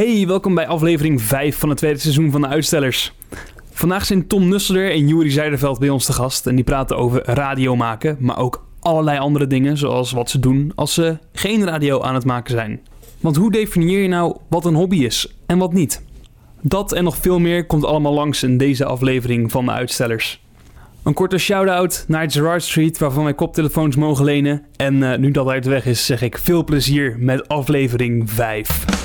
Hey, welkom bij aflevering 5 van het tweede seizoen van de Uitstellers. Vandaag zijn Tom Nusselder en Juri Zijderveld bij ons te gast en die praten over radio maken, maar ook allerlei andere dingen, zoals wat ze doen als ze geen radio aan het maken zijn. Want hoe definieer je nou wat een hobby is en wat niet? Dat en nog veel meer komt allemaal langs in deze aflevering van de Uitstellers. Een korte shout-out naar Gerard Street, waarvan wij koptelefoons mogen lenen. En uh, nu dat uit de weg is, zeg ik veel plezier met aflevering 5.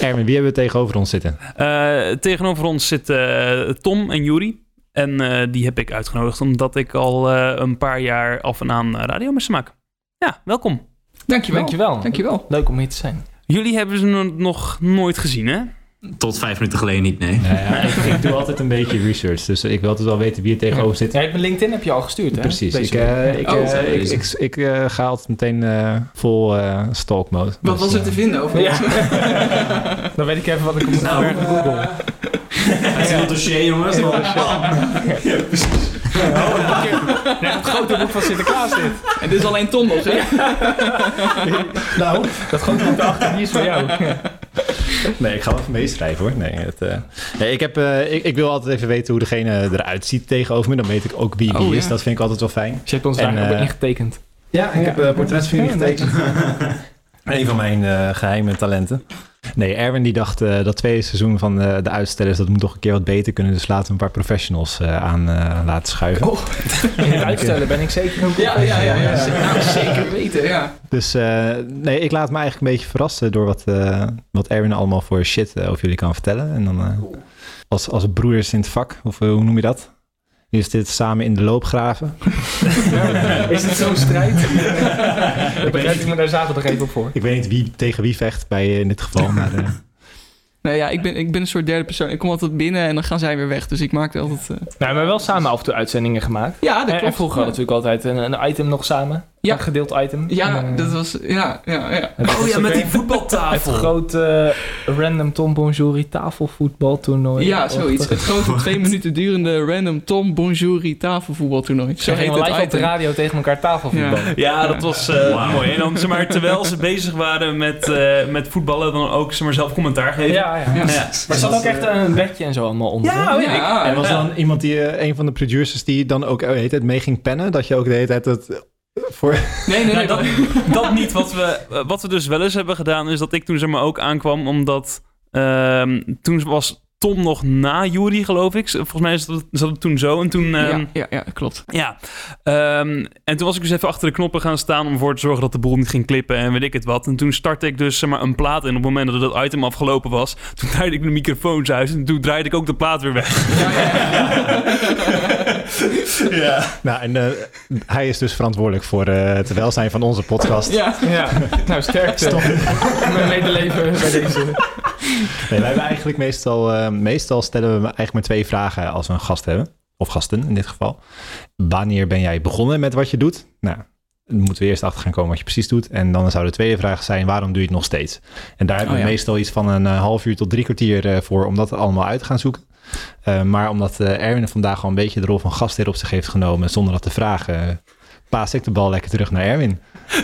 Erwin, wie hebben we tegenover ons zitten? Uh, tegenover ons zitten Tom en Juri. En uh, die heb ik uitgenodigd omdat ik al uh, een paar jaar af en aan radio moest maken. Ja, welkom. Dankjewel. Dankjewel. Dankjewel. Leuk om hier te zijn. Jullie hebben ze nog nooit gezien, hè? Tot vijf minuten geleden niet, nee. Nou ja, ik, ik, doe altijd een beetje research, dus ik wil altijd wel weten wie er tegenover zit. Ja, mijn LinkedIn heb je al gestuurd, hè? Precies. Ik, uh, ik, oh, uh, ik, ik, ik uh, ga altijd meteen vol stalk mode. Wat dus, was er te vinden over ja. Dan weet ik even wat ik moet nou, naar Google. Het is een dossier, jongens. Ja, precies. Oh, het, het grote boek van Sinterklaas dit. En dit is alleen Tom nog, hè? nou, dat grote boek daarachter, die is voor jou. Nee, ik ga wel even meeschrijven hoor. Nee, het, uh... nee ik, heb, uh, ik, ik, wil altijd even weten hoe degene eruit ziet tegenover me. Dan weet ik ook wie wie oh, is. Ja. Dat vind ik altijd wel fijn. Dus je hebt ons en, daar uh, ingetekend. Ja, ik ja. heb uh, portrets van jullie getekend. Een van mijn uh, geheime talenten. Nee, Erwin die dacht uh, dat tweede seizoen van de, de uitstellers... dat moet toch een keer wat beter kunnen. Dus laten we een paar professionals uh, aan uh, laten schuiven. Oh, in het uitstellen ben ik zeker een ja, ja, ja, ja, ja. Zeker weten, ja. Dus nee, ik laat me eigenlijk een beetje verrassen... door wat, wat Erwin allemaal voor shit over jullie kan vertellen. En dan als, als broers in het vak, of hoe noem je dat? Is dit samen in de loopgraven? is het zo'n strijd? ik bereid me daar zaterdag even op voor. Ik weet niet wie tegen wie vecht bij in dit geval, maar... Uh... Nee, ja, ik ben, ik ben een soort derde persoon. Ik kom altijd binnen en dan gaan zij weer weg. Dus ik maak altijd... Uh... Nou, maar wel samen af en toe uitzendingen gemaakt. Ja, dat klopt. En vroeger ja. hadden we natuurlijk altijd een, een item nog samen. Ja. Een gedeeld item. Ja, en, dat was... Ja, ja, ja. Oh ja, met die voetbaltafel. Het grote uh, random Tom Bonjouri tafelvoetbaltoernooi. Ja, zoiets. Het grote twee minuten durende random Tom Bonjouri tafelvoetbaltoernooi. Zo gingen we live op de radio tegen elkaar tafelvoetbal. Ja, ja dat was uh, wow. mooi. En dan, zeg maar, terwijl ze bezig waren met, uh, met voetballen, dan ook zeg maar, zelf commentaar geven. Ja, ja. ja. ja. Maar er zat ook echt een bedje en zo allemaal onder. Ja, oh, ja. En was dan iemand die, een van de producers die dan ook hele tijd mee ging pennen? Dat je ook de hele tijd het voor... Nee, nee, nee. Nou, dat, dat, niet. Wat we, wat we dus wel eens hebben gedaan, is dat ik toen zeg maar ook aankwam, omdat uh, toen was Tom nog na Jury, geloof ik. Volgens mij zat het, zat het toen zo. En toen, um, ja, ja, ja, klopt. Ja. Um, en toen was ik dus even achter de knoppen gaan staan om ervoor te zorgen dat de boel niet ging klippen en weet ik het wat. En toen startte ik dus zeg maar, een plaat in. Op het moment dat dat item afgelopen was, toen draaide ik de microfoons uit en toen draaide ik ook de plaat weer weg. Ja, ja, ja. Nou, en uh, hij is dus verantwoordelijk voor uh, het welzijn van onze podcast. Ja, ja. nou sterkte. Mijn medeleven bij deze. Nee, wij hebben eigenlijk meestal, uh, meestal stellen we eigenlijk maar twee vragen als we een gast hebben. Of gasten in dit geval. Wanneer ben jij begonnen met wat je doet? Nou, dan moeten we eerst achter gaan komen wat je precies doet. En dan zou de tweede vraag zijn, waarom doe je het nog steeds? En daar hebben oh, we ja. meestal iets van een uh, half uur tot drie kwartier uh, voor om dat allemaal uit te gaan zoeken. Uh, maar omdat Erwin vandaag al een beetje de rol van gastheer op zich heeft genomen, zonder dat te vragen, paas ik de bal lekker terug naar Erwin.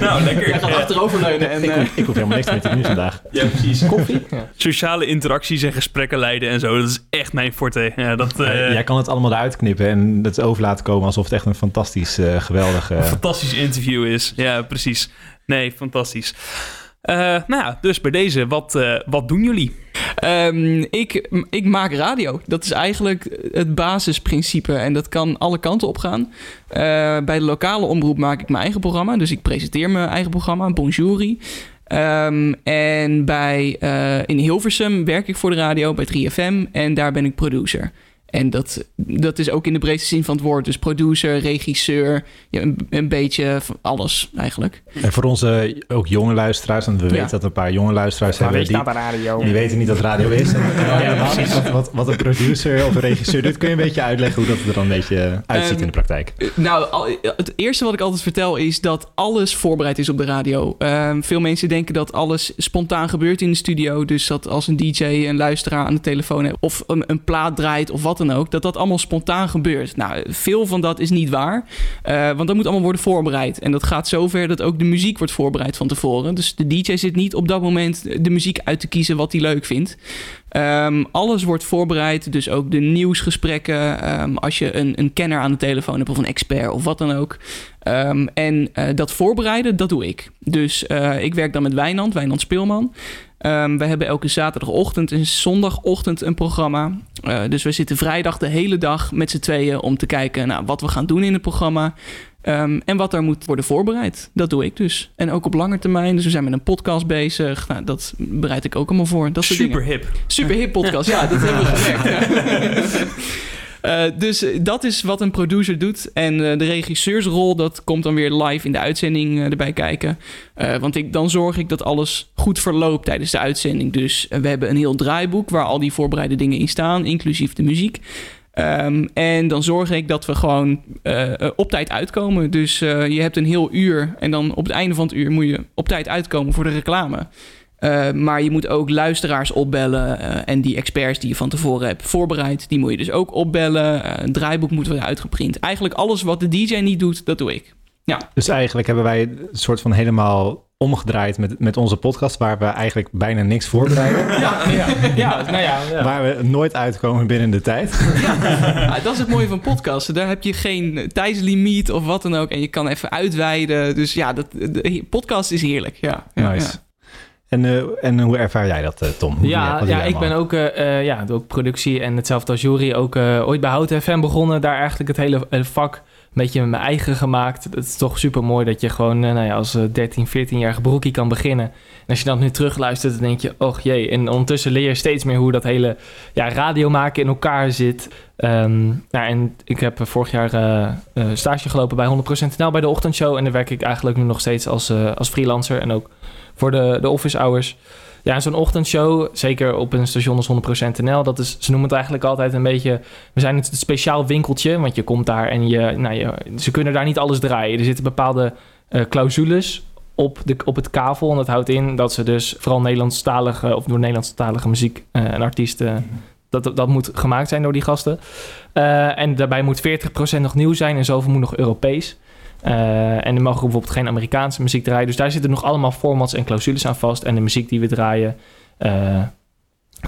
nou, lekker. Jij gaat ja. achteroverleunen. En, ik, ik, ik hoef helemaal niks meer te doen vandaag. Ja, precies. Koffie. Ja. Sociale interacties en gesprekken leiden en zo. Dat is echt mijn forte. Ja, dat, uh... ja, jij kan het allemaal eruit knippen en het over laten komen alsof het echt een fantastisch, uh, geweldig... Uh... Fantastisch interview is. Ja, precies. Nee, fantastisch. Uh, nou ja, dus bij deze, wat, uh, wat doen jullie? Um, ik, ik maak radio. Dat is eigenlijk het basisprincipe en dat kan alle kanten op gaan. Uh, bij de lokale omroep maak ik mijn eigen programma. Dus ik presenteer mijn eigen programma, Bonjouri. Um, en bij, in Hilversum werk ik voor de radio bij 3FM en daar ben ik producer. En dat, dat is ook in de breedste zin van het woord. Dus producer, regisseur, ja, een, een beetje van alles eigenlijk. En voor onze ook jonge luisteraars, want we Ja. weten dat er een paar jonge luisteraars hebben die, radio? die weten niet dat radio is. En wat, wat, wat een producer of een regisseur doet. Kun je een beetje uitleggen hoe dat er dan een beetje uitziet Ehm, in de praktijk? Eh, Nou, al- het eerste wat ik altijd vertel is dat alles voorbereid is op de radio. Ehm, veel mensen denken dat alles spontaan gebeurt in de studio. Dus dat als een DJ een luisteraar aan de telefoon heeft of een, een plaat draait of wat dan ook, dat dat allemaal spontaan gebeurt. Nou, veel van dat is niet waar, eh, want dat moet allemaal worden voorbereid. En dat gaat zover dat ook de muziek wordt voorbereid van tevoren. Dus de DJ zit niet op dat moment de muziek uit te kiezen wat hij leuk vindt. Ehm, alles wordt voorbereid, dus ook de nieuwsgesprekken. ehm, als je een, een kenner aan de telefoon hebt of een expert of wat dan ook. Ehm, en eh, dat voorbereiden, dat doe ik. Dus eh, ik werk dan met Wijnand, Wijnand Speelman. Ehm, we hebben elke zaterdagochtend en zondagochtend een programma. Eh, dus we zitten vrijdag de hele dag met z'n tweeën om te kijken naar wat we gaan doen in het programma. Ehm, en wat er moet worden voorbereid. Dat doe ik dus. En ook op lange termijn. Dus we zijn met een podcast bezig. Nou, dat bereid ik ook allemaal voor. Dat dingen. Super hip. Super hip podcast, ja, dat hebben we gemerkt. Eh, dus eh, dat is wat een producer doet. En eh, de regisseursrol, dat komt dan weer live in de uitzending erbij kijken. Want ik, dan zorg ik dat alles goed verloopt tijdens de uitzending. Dus we hebben een heel draaiboek waar al die voorbereide dingen in staan, inclusief de muziek. Ehm, en dan zorg ik dat we gewoon op tijd uitkomen. Dus je hebt een heel uur en dan op het einde van het uur moet je op tijd uitkomen voor de reclame. Eh, maar je moet ook luisteraars opbellen. eh, en die experts die je van tevoren hebt voorbereid, die moet je dus ook opbellen. Eh, een draaiboek moet worden uitgeprint. Eigenlijk alles wat de DJ niet doet, dat doe ik. Dus eigenlijk hebben wij een soort van helemaal omgedraaid met, met onze podcast, waar we eigenlijk bijna niks voorbereiden. Ja, ja, ja, nou ja. ja. Waar we nooit uitkomen binnen de tijd. Ah, dat is het mooie van podcasten. Daar heb je geen tijdslimiet of wat dan ook. En je kan even uitweiden. Dus ja, dat, de podcast is heerlijk. Ja, ja, Nice. En, eh, en hoe ervaar jij dat, eh, Tom? Hoe Ja, ja ik ben ook, eh, ja, ook productie en hetzelfde als Jury. Ook ooit bij Houten FM begonnen. Daar eigenlijk het hele vak een beetje mijn eigen gemaakt. Het is toch super mooi dat je gewoon nou ja, als eh, 13, 14-jarige broekie kan beginnen. En als je dan nu terugluistert, dan denk je, och jee. En ondertussen leer je steeds meer hoe dat hele ja, radio maken in elkaar zit. Ehm, nou, en ik heb vorig jaar eh, stage gelopen bij 100% NL bij de ochtendshow. En daar werk ik eigenlijk nu nog steeds als, als freelancer en ook voor de, de office hours. Ja, zo'n ochtendshow, zeker op een station als 100% NL, dat is, ze noemen het eigenlijk altijd een beetje... We zijn het speciaal winkeltje, want je komt daar en je, nou, je, ze kunnen daar niet alles draaien. Er zitten bepaalde eh, clausules op, de, op het kavel. En dat houdt in dat ze dus vooral Nederlandstalige of door Nederlandstalige muziek eh, en artiesten... Dat, dat moet gemaakt zijn door die gasten. Eh, en daarbij moet 40% nog nieuw zijn en zoveel moet nog Europees. Eh, en er mogen bijvoorbeeld geen Amerikaanse muziek draaien. Dus daar zitten nog allemaal formats en clausules aan vast. En de muziek die we draaien, eh,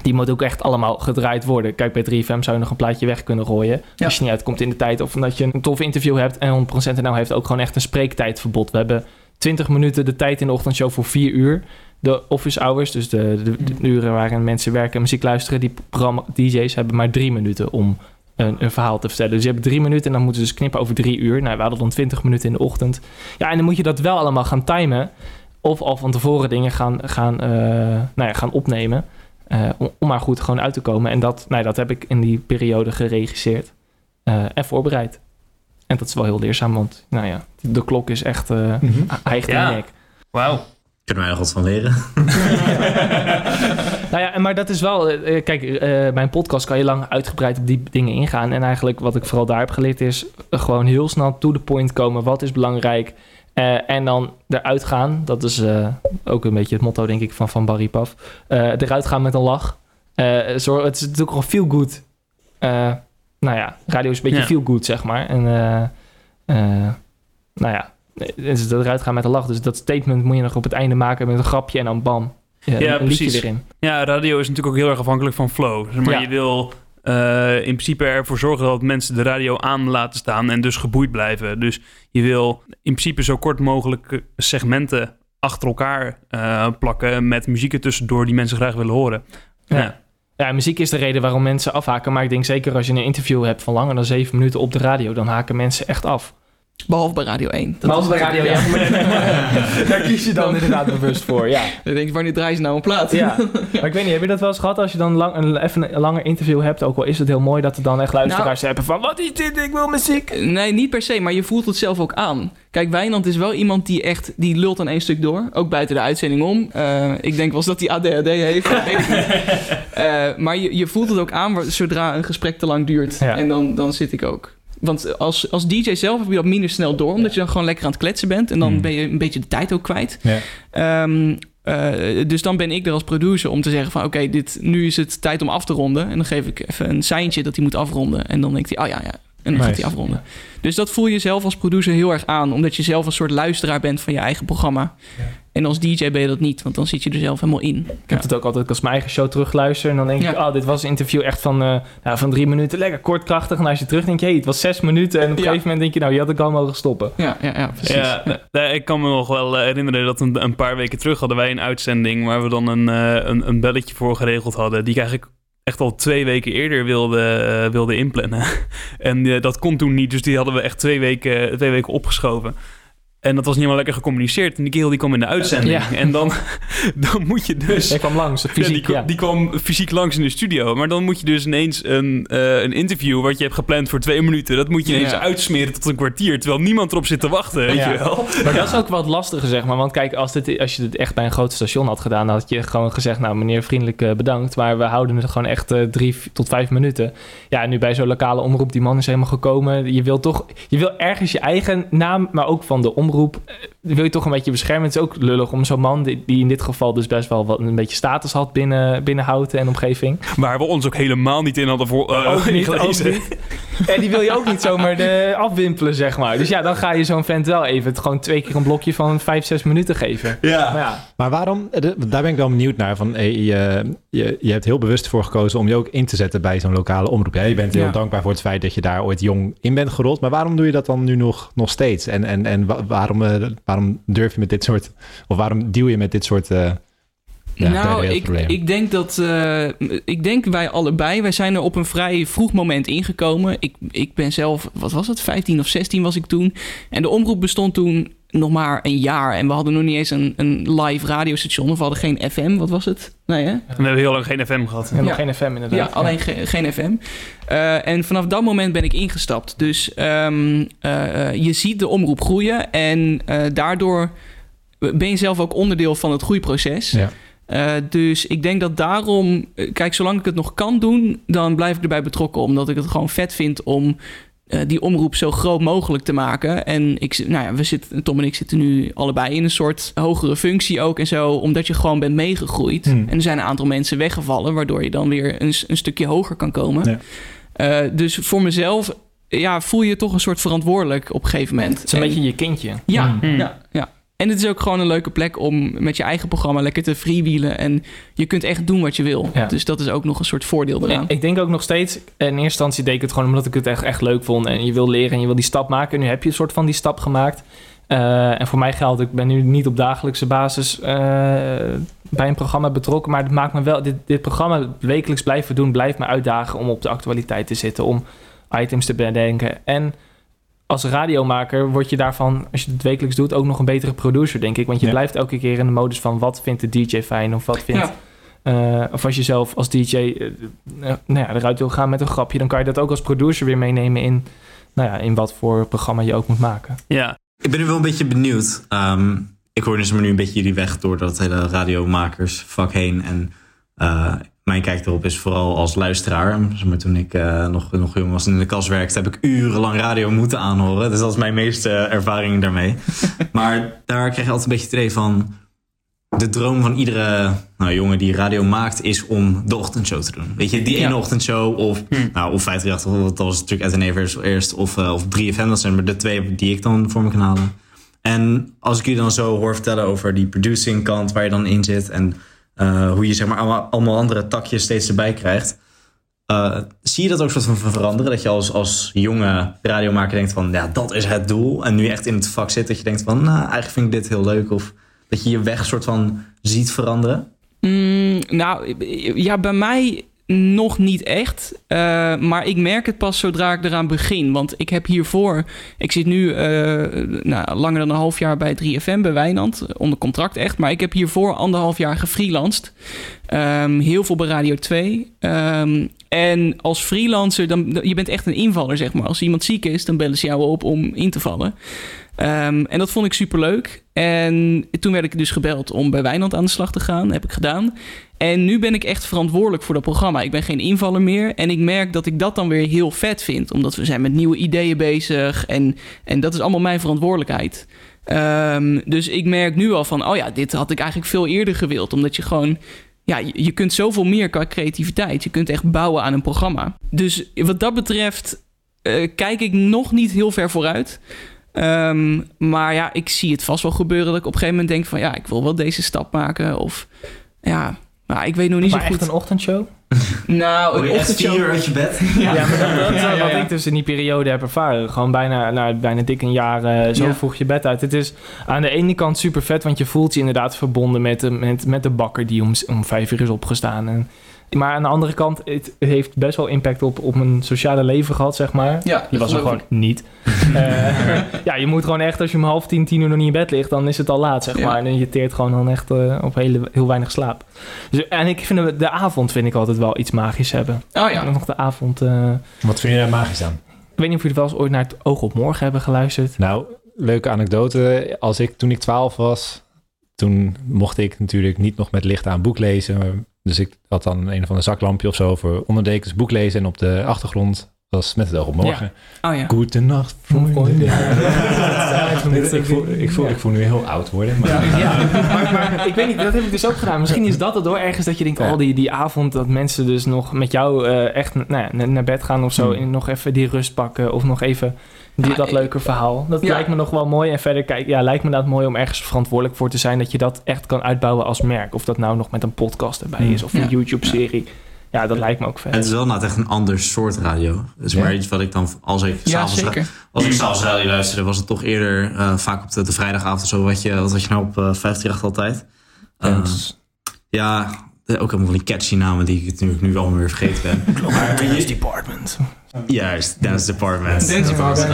die moet ook echt allemaal gedraaid worden. Kijk, bij 3FM zou je nog een plaatje weg kunnen gooien. Als je niet uitkomt in de tijd. Of omdat je een tof interview hebt. En 100% nou heeft ook gewoon echt een spreektijdverbod. We hebben 20 minuten de tijd in de ochtendshow voor 4 uur. De office hours, dus de, de, de uren waarin mensen werken en muziek luisteren. Die programma, DJ's hebben maar drie minuten om een, een verhaal te vertellen. Dus je hebt drie minuten en dan moeten ze dus knippen over drie uur. Nou, we hadden dan 20 minuten in de ochtend. Ja, en dan moet je dat wel allemaal gaan timen. Of al van tevoren dingen gaan, gaan, eh, nou ja, gaan opnemen. eh, om, om maar goed gewoon uit te komen. En dat, nou ja, dat heb ik in die periode geregisseerd eh, en voorbereid. En dat is wel heel leerzaam, want nou ja, de klok is echt eigen Ja. nek. Wauw. Kunnen wij er wat van leren? Nou ja, maar dat is wel... eh, kijk, eh, mijn podcast kan je lang uitgebreid op die dingen ingaan. En eigenlijk wat ik vooral daar heb geleerd is... eh, gewoon heel snel to the point komen. Wat is belangrijk? Eh, en dan eruit gaan. Dat is eh, ook een beetje het motto, denk ik, van, van Barry Paf. Eh, eruit gaan met een lach. Eh, zorg, het is natuurlijk gewoon feel good. Eh, nou ja, radio is een beetje Ja. feel good, zeg maar. En eh, eh, nou ja, het is eruit gaan met een lach. Dus dat statement moet je nog op het einde maken met een grapje en dan bam. Ja, Ja, precies. erin. Ja, radio is natuurlijk ook heel erg afhankelijk van flow. Maar Ja. je wil eh, in principe ervoor zorgen dat mensen de radio aan laten staan en dus geboeid blijven. Dus je wil in principe zo kort mogelijk segmenten achter elkaar eh, plakken met muziek er tussendoor die mensen graag willen horen. Ja. Ja. Ja, muziek is de reden waarom mensen afhaken. Maar ik denk zeker als je een interview hebt van langer dan zeven minuten op de radio, dan haken mensen echt af. Behalve bij Radio 1. Dat Maar als is bij Radio, ja, natuurlijk- maar daar kies je dan inderdaad bewust voor, ja. Dan denk je, wanneer draaien ze nou een plaat? ja. Maar ik weet niet, heb je dat wel eens gehad als je dan lang, een, even een langer interview hebt, ook al is het heel mooi dat er dan echt luisteraars hebben van, wat is dit, ik wil muziek. Nee, niet per se, maar je voelt het zelf ook aan. Kijk, Wijnand is wel iemand die echt, die lult aan één stuk door. Ook buiten de uitzending om. Eh, ik denk wel eens dat hij ADHD heeft. ik. Eh, maar je, je voelt het ook aan zodra een gesprek te lang duurt. Ja. En dan, dan zit ik ook. Want als, als DJ zelf heb je dat minder snel door, omdat je dan gewoon lekker aan het kletsen bent. En dan Hmm. ben je een beetje de tijd ook kwijt. Ja. Ehm, eh, dus dan ben ik er als producer om te zeggen van... oké, dit nu is het tijd om af te ronden. En dan geef ik even een seintje dat hij moet afronden. En dan denkt hij, oh ja, ja. En dan gaat hij afronden. Dus dat voel je zelf als producer heel erg aan. Omdat je zelf een soort luisteraar bent van je eigen programma. En als DJ ben je dat niet, want dan zit je er zelf helemaal in. Ik heb het ook altijd als mijn eigen show terugluister. En dan denk ik, Ja. oh, dit was een interview echt van, eh, nou, van drie minuten. Lekker kort, krachtig. En als je terug denkt, hé, het was zes minuten. En op een Ja. gegeven moment denk je, nou, je had ik al mogen stoppen. Ja, ja, ja precies. Ja, ik kan me nog wel eh, herinneren dat een, een paar weken terug hadden wij een uitzending waar we dan een, eh, een, een belletje voor geregeld hadden. Die ik eigenlijk echt al twee weken eerder wilde, eh, wilde inplannen. en eh, dat kon toen niet, dus die hadden we echt twee weken, twee weken opgeschoven. En dat was niet helemaal lekker gecommuniceerd. En die kerel die kwam in de uitzending. Ja. En dan, dan moet je dus... Ik kwam langs, Ja, fysiek, die, kwam- ja. die kwam fysiek langs in de studio. Maar dan moet je dus ineens een, eh, een interview wat je hebt gepland voor twee minuten. Dat moet je ineens uitsmeren tot een kwartier. Terwijl niemand erop zit te wachten. Weet je wel? Maar dat is ook wel het lastige, zeg maar. Want kijk, als, dit, als je dit echt bij een groot station had gedaan... dan had je gewoon gezegd, nou meneer, vriendelijk eh, bedankt. Maar we houden het gewoon echt eh, drie tot vijf minuten. Ja, en nu bij zo'n lokale omroep, die man is helemaal gekomen. Je wil toch, je wil ergens je eigen naam, maar ook van de omroep... eh, wil je toch een beetje beschermen. Het is ook lullig om zo'n man, die, die in dit geval dus best wel wat, een beetje status had binnen, binnen Houten en omgeving. Waar we ons ook helemaal niet in hadden voor, eh, Ook niet, ook niet. En die wil je ook niet zomaar de, afwimpelen, zeg maar. Dus ja, dan ga je zo'n vent wel even het gewoon twee keer een blokje van vijf, zes minuten geven. Maar Ja. ja, Maar waarom, eh, daar ben ik wel benieuwd naar. Van, hey, je, je, je hebt heel bewust voor gekozen om je ook in te zetten bij zo'n lokale omroep. Hè? Je bent heel Ja. dankbaar voor het feit dat je daar ooit jong in bent gerold. Maar waarom doe je dat dan nu nog, nog steeds? En, en, en wa- waarom, eh, waarom durf je met dit soort, of waarom deal je met dit soort eh ja, nou, ik, ik denk dat. eh, ik denk wij allebei. Wij zijn er op een vrij vroeg moment ingekomen. Ik, ik ben zelf, wat was het? 15 of 16 was ik toen. En de omroep bestond toen nog maar een jaar. En we hadden nog niet eens een, een live radiostation. Of we hadden geen FM. Wat was het? Nee, hè? En we hebben heel lang geen FM gehad. helemaal Ja. geen FM inderdaad. Ja, alleen ge- geen FM. Eh, en vanaf dat moment ben ik ingestapt. Dus ehm, eh, eh, je ziet de omroep groeien. En eh, daardoor ben je zelf ook onderdeel van het groeiproces. Ja. Eh, dus ik denk dat daarom, kijk, zolang ik het nog kan doen, dan blijf ik erbij betrokken. Omdat ik het gewoon vet vind om eh, die omroep zo groot mogelijk te maken. En ik, zit- nou ja, we zitten, Tom en ik zitten nu allebei in een soort hogere functie ook en zo, omdat je gewoon bent meegegroeid. Hmm. En er zijn een aantal mensen weggevallen, waardoor je dan weer een, een stukje hoger kan komen. Ja. Eh, dus voor mezelf, ja, voel je je toch een soort verantwoordelijk op een gegeven moment. Het is een En- beetje je kindje. ja, Hmm. ja, ja. En het is ook gewoon een leuke plek om met je eigen programma lekker te freewheelen. En je kunt echt doen wat je wil. Ja. Dus dat is ook nog een soort voordeel eraan. Ik, ik denk ook nog steeds, in eerste instantie deed ik het gewoon omdat ik het echt, echt leuk vond. En je wil leren en je wil die stap maken. En nu heb je een soort van die stap gemaakt. Eh, en voor mij geldt, ik ben nu niet op dagelijkse basis eh, bij een programma betrokken. Maar het maakt me wel, dit, dit programma wekelijks blijven doen, blijft me uitdagen om op de actualiteit te zitten. Om items te bedenken. En als radiomaker word je daarvan, als je het wekelijks doet, ook nog een betere producer, denk ik. Want je Ja. blijft elke keer in de modus van wat vindt de DJ fijn of wat vindt... Ja. eh, of als je zelf als DJ eh, eh, nou ja, eruit wil gaan met een grapje, dan kan je dat ook als producer weer meenemen in, nou ja, in wat voor programma je ook moet maken. Ja. Ik ben nu wel een beetje benieuwd. Ehm, ik hoor dus maar nu een beetje jullie weg door dat hele radiomakersvak heen. En eh, mijn kijk erop is vooral als luisteraar. Maar toen ik eh, nog, nog jong was en in de kas werkte, heb ik urenlang radio moeten aanhoren. Dus dat is mijn meeste ervaring daarmee. maar daar krijg je altijd een beetje het idee van... De droom van iedere nou, jongen die radio maakt is om de ochtendshow te doen. Weet je, die Ja. ene ochtendshow of, nou, of 538, dat was natuurlijk SNE eerst, eerst of, eh, of 3FM. Dat zijn maar de twee die ik dan voor me kan halen. En als ik jullie dan zo hoor vertellen over die producing kant waar je dan in zit en eh, hoe je zeg maar allemaal, andere takjes steeds erbij krijgt. eh, zie je dat ook soort van veranderen? Dat je als, als jonge radiomaker denkt van ja, dat is het doel. En nu echt in het vak zit dat je denkt van nou, eigenlijk vind ik dit heel leuk. Of dat je je weg soort van ziet veranderen. Mm, nou, ja, bij mij nog niet echt. Uh, maar ik merk het pas zodra ik eraan begin. Want ik heb hiervoor... Ik zit nu uh, nou, langer dan een half jaar bij 3FM bij Wijnand. Onder contract echt. Maar ik heb hiervoor anderhalf jaar gefreelanced. Um, heel veel bij Radio 2. Um, en als freelancer, dan, je bent echt een invaller, zeg maar. Als iemand ziek is, dan bellen ze jou op om in te vallen. Um, en dat vond ik superleuk. En toen werd ik dus gebeld om bij Wijnand aan de slag te gaan. Heb ik gedaan. En nu ben ik echt verantwoordelijk voor dat programma. Ik ben geen invaller meer. En ik merk dat ik dat dan weer heel vet vind. Omdat we zijn met nieuwe ideeën bezig. En, en dat is allemaal mijn verantwoordelijkheid. Um, dus ik merk nu al van, oh ja, dit had ik eigenlijk veel eerder gewild. Omdat je gewoon ja, je kunt zoveel meer qua creativiteit. Je kunt echt bouwen aan een programma. Dus wat dat betreft uh, kijk ik nog niet heel ver vooruit. Um, maar ja, ik zie het vast wel gebeuren dat ik op een gegeven moment denk van ja, ik wil wel deze stap maken. Of ja, maar ik weet nog niet maar zo goed. echt een ochtendshow? nou, een ochtendshow. uit je bed? Ja, ja maar dat, dat ja, ja, wat ik dus in die periode heb ervaren. Gewoon bijna, nou, bijna dik een jaar uh, zo vroeg je bed uit. Het is aan de ene kant super vet, want je voelt je inderdaad verbonden met de, met, met de bakker die om, om vijf uur is opgestaan. En maar aan de andere kant, het heeft best wel impact op, op mijn sociale leven gehad, zeg maar. Ja, die was er gewoon niet. uh, ja, je moet gewoon echt, als je om half tien, tien uur nog niet in bed ligt, dan is het al laat, zeg maar. En je teert gewoon dan echt uh, op hele, heel weinig slaap. Dus, en ik vind de, de avond vind ik altijd wel iets magisch hebben. Oh ja. Nog de avond. Uh, Wat vind je daar magisch aan? Ik weet niet of jullie wel eens ooit naar het Oog op Morgen hebben geluisterd. Nou, leuke anekdote. Als ik, toen ik twaalf was, toen mocht ik natuurlijk niet nog met licht aan boek lezen. Dus ik had dan een of ander zaklampje of zo voor onderdekens boek lezen. En op de achtergrond was met het oog op morgen. Ja. Oh ja. Goedenacht, vrienden. ik, voel, ik, voel, ik voel nu heel oud worden. Maar, ja, ja. maar, maar, ik weet niet, dat heb ik dus ook gedaan. Misschien is dat het door ergens dat je denkt, al die, die avond dat mensen dus nog met jou uh, echt nou ja, naar bed gaan of zo. Hmm. En nog even die rust pakken of nog even die, dat leuke verhaal. Dat lijkt me nog wel mooi. En verder kijk, ja, lijkt me dat mooi om ergens verantwoordelijk voor te zijn dat je dat echt kan uitbouwen als merk. Of dat nou nog met een podcast erbij is of een YouTube-serie. Ja, dat lijkt me ook vet. Het is wel nou echt een ander soort radio. Dus maar iets wat ik dan, als ik s'avonds als ik s'avonds radio luisterde, was het toch eerder uh, vaak op de, de, vrijdagavond of zo. Wat je, wat had je nou op uh, 538 altijd? Uh, ja, ook helemaal van die catchy namen die ik natuurlijk nu allemaal weer vergeten ben. maar Dance Department. Juist, Dance Department. Dance Department.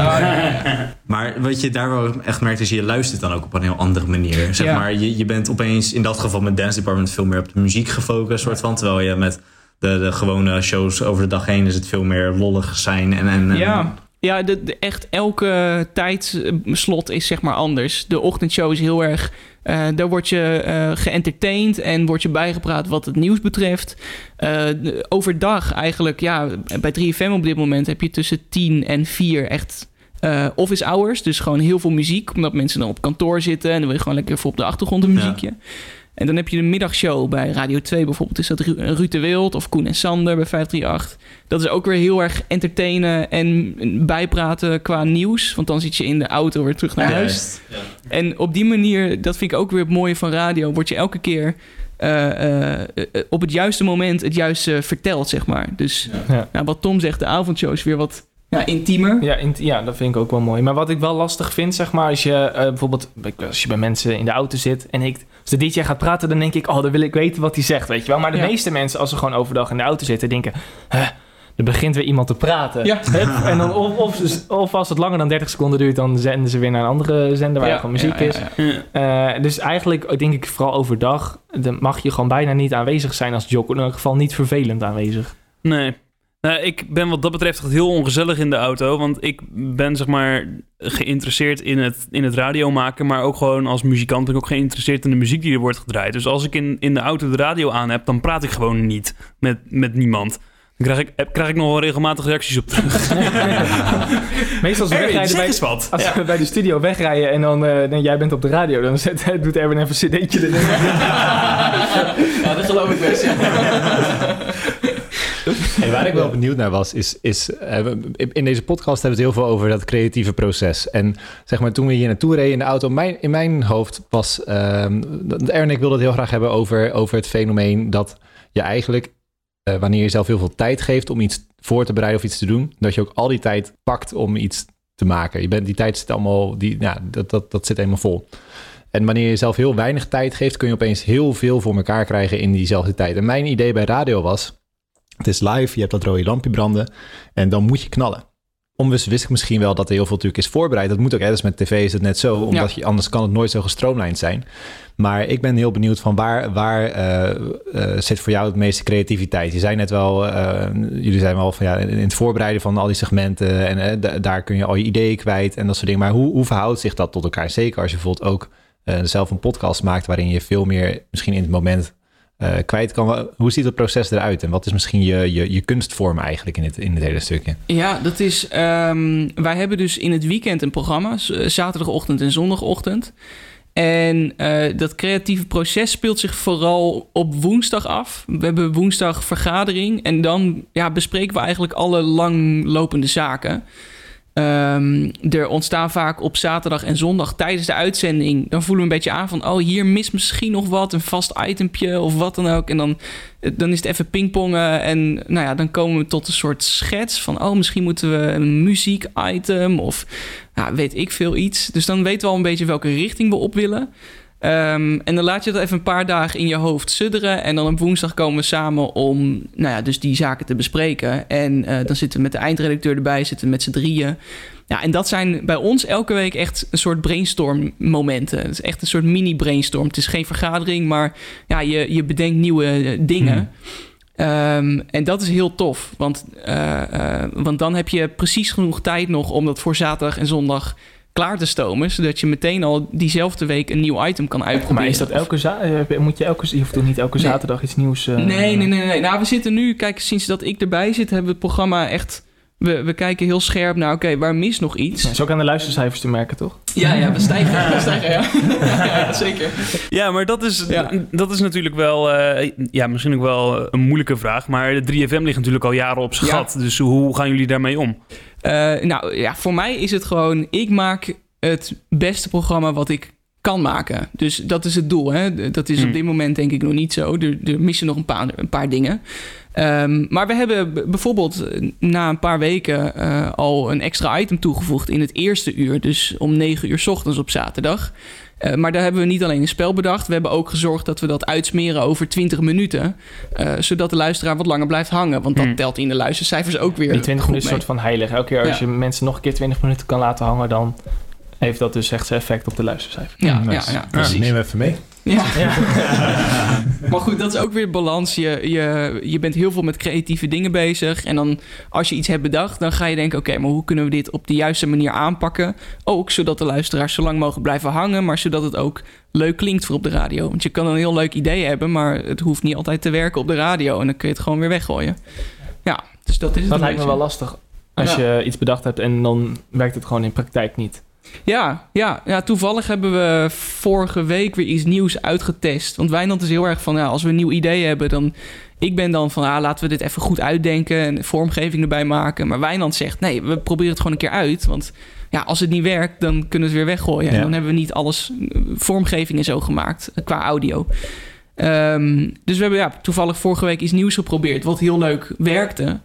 maar wat je daar wel echt merkt is, je luistert dan ook op een heel andere manier. Zeg ja. maar, je, je bent opeens in dat geval met Dance Department veel meer op de muziek gefocust, soort van. Terwijl je met de, de gewone shows over de dag heen is het veel meer lollig zijn. En, en, en ja. Ja, de, de, echt elke tijdslot is zeg maar anders. De ochtendshow is heel erg... Uh, daar word je uh, geëntertained en word je bijgepraat wat het nieuws betreft. Uh, overdag eigenlijk, ja, bij 3FM op dit moment heb je tussen 10 en 4 echt office hours. Dus gewoon heel veel muziek, omdat mensen dan op kantoor zitten... en dan wil je gewoon lekker voor op de achtergrond een muziekje. Ja. En dan heb je de middagshow bij Radio 2 bijvoorbeeld. Is dat Ruud de Wild of Koen en Sander bij 538. Dat is ook weer heel erg entertainen en bijpraten qua nieuws. Want dan zit je in de auto weer terug naar huis. Ja, ja. En op die manier, dat vind ik ook weer het mooie van radio... word je elke keer uh, uh, op het juiste moment het juiste verteld, zeg maar. Dus ja. Nou, wat Tom zegt, de avondshow is weer wat ja, intiemer. Ja, int ja, dat vind ik ook wel mooi. Maar wat ik wel lastig vind, zeg maar, als je uh, bijvoorbeeld als je bij mensen in de auto zit en ik, als de DJ gaat praten, dan denk ik, oh, dan wil ik weten wat hij zegt, weet je wel. Maar de ja. meeste mensen, als ze gewoon overdag in de auto zitten, denken, huh, er begint weer iemand te praten. Ja. En dan, of, of, of, als het langer dan 30 seconden duurt, dan zenden ze weer naar een andere zender waar ja, gewoon muziek is. Uh, dus eigenlijk denk ik vooral overdag, dan mag je gewoon bijna niet aanwezig zijn als jock. In elk geval niet vervelend aanwezig. Nee. Nou, ik ben wat dat betreft echt heel ongezellig in de auto. Want ik ben zeg maar geïnteresseerd in het, in het radio maken. Maar ook gewoon als muzikant ben ik ook geïnteresseerd in de muziek die er wordt gedraaid. Dus als ik in, in de auto de radio aan heb, dan praat ik gewoon niet met, met niemand. Dan krijg ik, krijg ik nog wel regelmatig reacties op terug. Meestal als we wegrijden bij, wat. Als ja. we bij de studio wegrijden en dan, uh, dan jij bent op de radio, dan zet, doet Erwin even een cd'tje erin. ja, dat geloof ik best. Ja. Hey, waar ik wel benieuwd naar was, is, is in deze podcast hebben we het heel veel over dat creatieve proces. En zeg maar, toen we hier naartoe reden in de auto, in mijn hoofd was, en ik wilde het heel graag hebben over, over het fenomeen dat je eigenlijk, uh, wanneer je zelf heel veel tijd geeft om iets voor te bereiden of iets te doen, dat je ook al die tijd pakt om iets te maken. Je bent, die tijd zit allemaal, die, nou, dat, dat, dat zit helemaal vol. En wanneer je zelf heel weinig tijd geeft, kun je opeens heel veel voor elkaar krijgen in diezelfde tijd. En mijn idee bij radio was, Het is live, je hebt dat rode lampje branden en dan moet je knallen. Onbewust wist ik misschien wel dat er heel veel natuurlijk is voorbereid. Dat moet ook, hè? dus met tv is het net zo, omdat je, anders kan het nooit zo gestroomlijnd zijn. Maar ik ben heel benieuwd van waar, waar eh, eh, zit voor jou het meeste creativiteit? Je zei net wel, eh, jullie zijn wel van ja, in het voorbereiden van al die segmenten en da- daar kun je al je ideeën kwijt en dat soort dingen. Maar hoe, hoe verhoudt zich dat tot elkaar? Zeker als je bijvoorbeeld ook zelf een podcast maakt waarin je veel meer misschien in het moment uh, kwijt kan. Hoe ziet het proces eruit en wat is misschien je, je, je kunstvorm eigenlijk in het, in het hele stukje? Ja, dat is. Um, wij hebben dus in het weekend een programma, zaterdagochtend en zondagochtend. En uh, dat creatieve proces speelt zich vooral op woensdag af. We hebben woensdag vergadering en dan ja, bespreken we eigenlijk alle langlopende zaken. Um, er ontstaan vaak op zaterdag en zondag tijdens de uitzending. Dan voelen we een beetje aan van: oh, hier mist misschien nog wat, een vast itempje of wat dan ook. En dan, dan is het even pingpongen. En nou ja, dan komen we tot een soort schets van: oh, misschien moeten we een muziek-item of nou, weet ik veel iets. Dus dan weten we al een beetje welke richting we op willen. Um, en dan laat je dat even een paar dagen in je hoofd sudderen. En dan op woensdag komen we samen om nou ja, dus die zaken te bespreken. En uh, dan zitten we met de eindredacteur erbij, zitten we met z'n drieën. Ja, en dat zijn bij ons elke week echt een soort brainstorm momenten. Het is echt een soort mini brainstorm. Het is geen vergadering, maar ja, je, je bedenkt nieuwe dingen. Hmm. Um, en dat is heel tof, want, uh, uh, want dan heb je precies genoeg tijd nog om dat voor zaterdag en zondag klaar te stomen, zodat je meteen al diezelfde week een nieuw item kan uitproberen. Maar is dat elke zaterdag? Moet je elke, je hoeft toch niet elke nee. zaterdag iets nieuws? Uh... Nee, nee, nee, nee. Nou, we zitten nu, kijk, sinds dat ik erbij zit, hebben we het programma echt. We, we kijken heel scherp naar, oké, okay, waar mis nog iets? Ja, is ook aan de luistercijfers te merken, toch? Ja, ja, we stijgen, we stijgen ja. ja. Zeker. Ja, maar dat is, ja. dat is natuurlijk wel, uh, ja, misschien ook wel een moeilijke vraag. Maar de 3FM ligt natuurlijk al jaren op zijn gat. Dus hoe gaan jullie daarmee om? Uh, nou ja, voor mij is het gewoon, ik maak het beste programma wat ik kan maken. Dus dat is het doel. Hè? Dat is Hmm. op dit moment denk ik nog niet zo. Er, er missen nog een paar, een paar dingen. Um, maar we hebben bijvoorbeeld na een paar weken uh, al een extra item toegevoegd in het eerste uur. Dus om 9 uur 's ochtends op zaterdag. Uh, maar daar hebben we niet alleen een spel bedacht. We hebben ook gezorgd dat we dat uitsmeren over 20 minuten. Uh, zodat de luisteraar wat langer blijft hangen. Want dat Hmm. telt in de luistercijfers ook weer. Die 20 goed minuten is een soort van heilig. Elke keer als Ja. je mensen nog een keer 20 minuten kan laten hangen, dan heeft dat dus echt zijn effect op de luistercijfer. Ja, Nice. ja, ja, precies. neem even mee. Ja. maar goed, dat is ook weer balans. Je, je, je bent heel veel met creatieve dingen bezig. En dan als je iets hebt bedacht, dan ga je denken... oké, maar hoe kunnen we dit op de juiste manier aanpakken? Ook zodat de luisteraars zo lang mogen blijven hangen... maar zodat het ook leuk klinkt voor op de radio. Want je kan een heel leuk idee hebben... maar het hoeft niet altijd te werken op de radio. En dan kun je het gewoon weer weggooien. Ja, dus dat is het Dat lijkt me wel lastig. Als Ja. je iets bedacht hebt en dan werkt het gewoon in praktijk niet. Ja, ja, ja, toevallig hebben we vorige week weer iets nieuws uitgetest. Want Wijnand is heel erg van, ja, als we een nieuw idee hebben, dan... Ik ben dan van, ah, laten we dit even goed uitdenken en vormgeving erbij maken. Maar Wijnand zegt, nee, we proberen het gewoon een keer uit. Want ja, als het niet werkt, dan kunnen we het weer weggooien. Ja. En dan hebben we niet alles, vormgeving en zo gemaakt, eh, qua audio. Ehm, dus we hebben ja, toevallig vorige week iets nieuws geprobeerd, wat heel leuk werkte.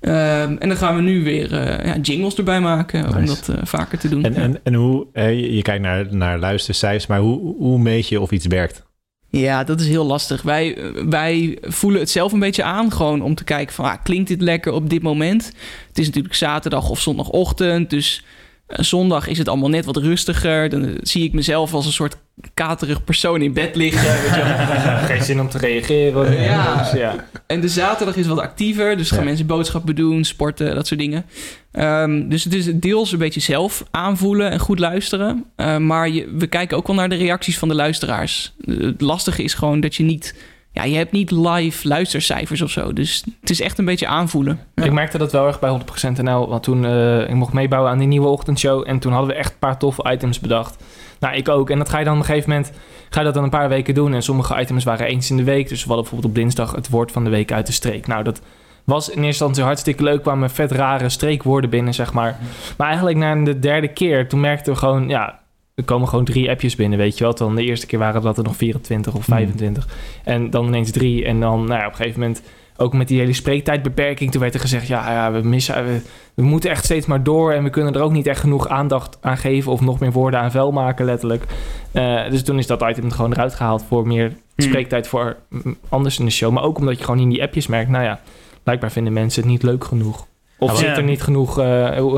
Ehm, en dan gaan we nu weer eh, ja, jingles erbij maken om dat eh, vaker te doen. En, Ja. en, en hoe, je, je kijkt naar, naar luistercijfers, maar hoe, hoe meet je of iets werkt? Ja, dat is heel lastig. Wij, wij voelen het zelf een beetje aan, gewoon om te kijken van, ah, klinkt dit lekker op dit moment? Het is natuurlijk zaterdag of zondagochtend, dus eh, zondag is het allemaal net wat rustiger. Dan zie ik mezelf als een soort katerig persoon in bed liggen. weet je wel. Geen zin om te reageren. Ja. Dus ja. En de zaterdag is wat actiever, dus gaan Ja. mensen boodschappen doen, sporten, dat soort dingen. Ehm, dus het is deels een beetje zelf aanvoelen en goed luisteren. Eh, maar je, we kijken ook wel naar de reacties van de luisteraars. Het lastige is gewoon dat je niet... Ja, je hebt niet live luistercijfers of zo. Dus het is echt een beetje aanvoelen. Ja. Ik merkte dat wel erg bij 100% NL. Want toen eh, ik mocht meebouwen aan die nieuwe ochtendshow. En toen hadden we echt een paar toffe items bedacht. Nou, ik ook. En dat ga je dan op een gegeven moment... Ga je dat dan een paar weken doen. En sommige items waren eens in de week. Dus we hadden bijvoorbeeld op dinsdag het woord van de week uit de streek. Nou, dat was in eerste instantie hartstikke leuk. kwamen vet rare streekwoorden binnen, zeg maar. Maar eigenlijk na de derde keer... Toen merkten we gewoon... Ja, er komen gewoon drie appjes binnen, weet je wel. Dan de eerste keer waren dat er nog 24 of 25. En dan ineens drie. En dan, nou ja, op een gegeven moment... Ook met die hele spreektijdbeperking, toen werd er gezegd: ja, ja we, missen, we, we moeten echt steeds maar door. En we kunnen er ook niet echt genoeg aandacht aan geven. Of nog meer woorden aan vuil maken, letterlijk. Eh, dus toen is dat item gewoon eruit gehaald voor meer Hmm. spreektijd voor mm, anders in de show. Maar ook omdat je gewoon in die appjes merkt: nou ja, blijkbaar vinden mensen het niet leuk genoeg. Of zit ja. er niet genoeg... eh,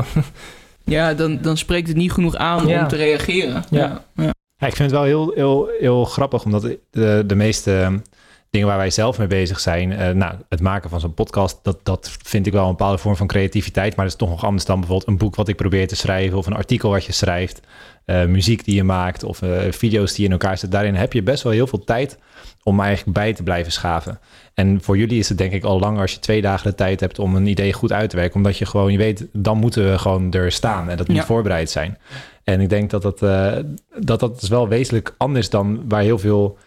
Ja, dan, dan spreekt het niet genoeg aan Ja. om te reageren. Ja. ja. Ja, ik vind het wel heel, heel, heel grappig, omdat de, de meeste dingen waar wij zelf mee bezig zijn, eh, nou, het maken van zo'n podcast, dat, dat vind ik wel een bepaalde vorm van creativiteit, maar dat is toch nog anders dan bijvoorbeeld een boek wat ik probeer te schrijven of een artikel wat je schrijft, eh, muziek die je maakt of eh, video's die je in elkaar zet. Daarin heb je best wel heel veel tijd om eigenlijk bij te blijven schaven. En voor jullie is het denk ik al langer als je twee dagen de tijd hebt om een idee goed uit te werken, omdat je gewoon, je weet, dan moeten we gewoon er staan en dat moet Ja. voorbereid zijn. En ik denk dat dat, eh, dat dat is wel wezenlijk anders dan waar heel veel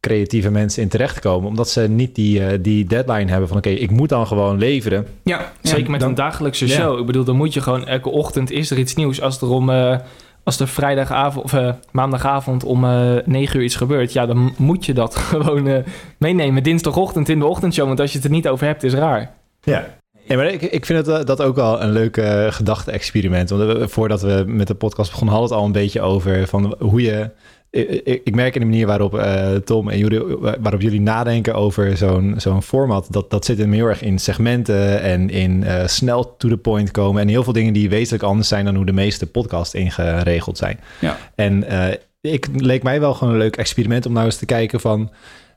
creatieve mensen in terechtkomen. Omdat ze niet die, eh, die deadline hebben van oké, ik moet dan gewoon leveren. Ja, ja. Zeker met dan- een dagelijkse Ja. show. Ik bedoel, dan moet je gewoon elke ochtend is er iets nieuws. Als er om eh, als er vrijdagavond of eh, maandagavond om eh 9 uur iets gebeurt, ja, dan moet je dat gewoon eh, meenemen dinsdagochtend in de ochtendshow. Want als je het er niet over hebt, is raar. Ja. Ja, maar ik, ik vind het, dat ook wel een leuk gedachte-experiment. Want voordat we met de podcast begonnen, hadden we het al een beetje over van hoe je. Ik, merk in de manier waarop eh, Tom en jullie, waarop jullie nadenken over zo'n zo'n format, dat, dat zit hem heel erg in segmenten en in eh, snel to the point komen. En heel veel dingen die wezenlijk anders zijn dan hoe de meeste podcasts ingeregeld zijn. Ja. En eh, ik leek mij wel gewoon een leuk experiment om nou eens te kijken van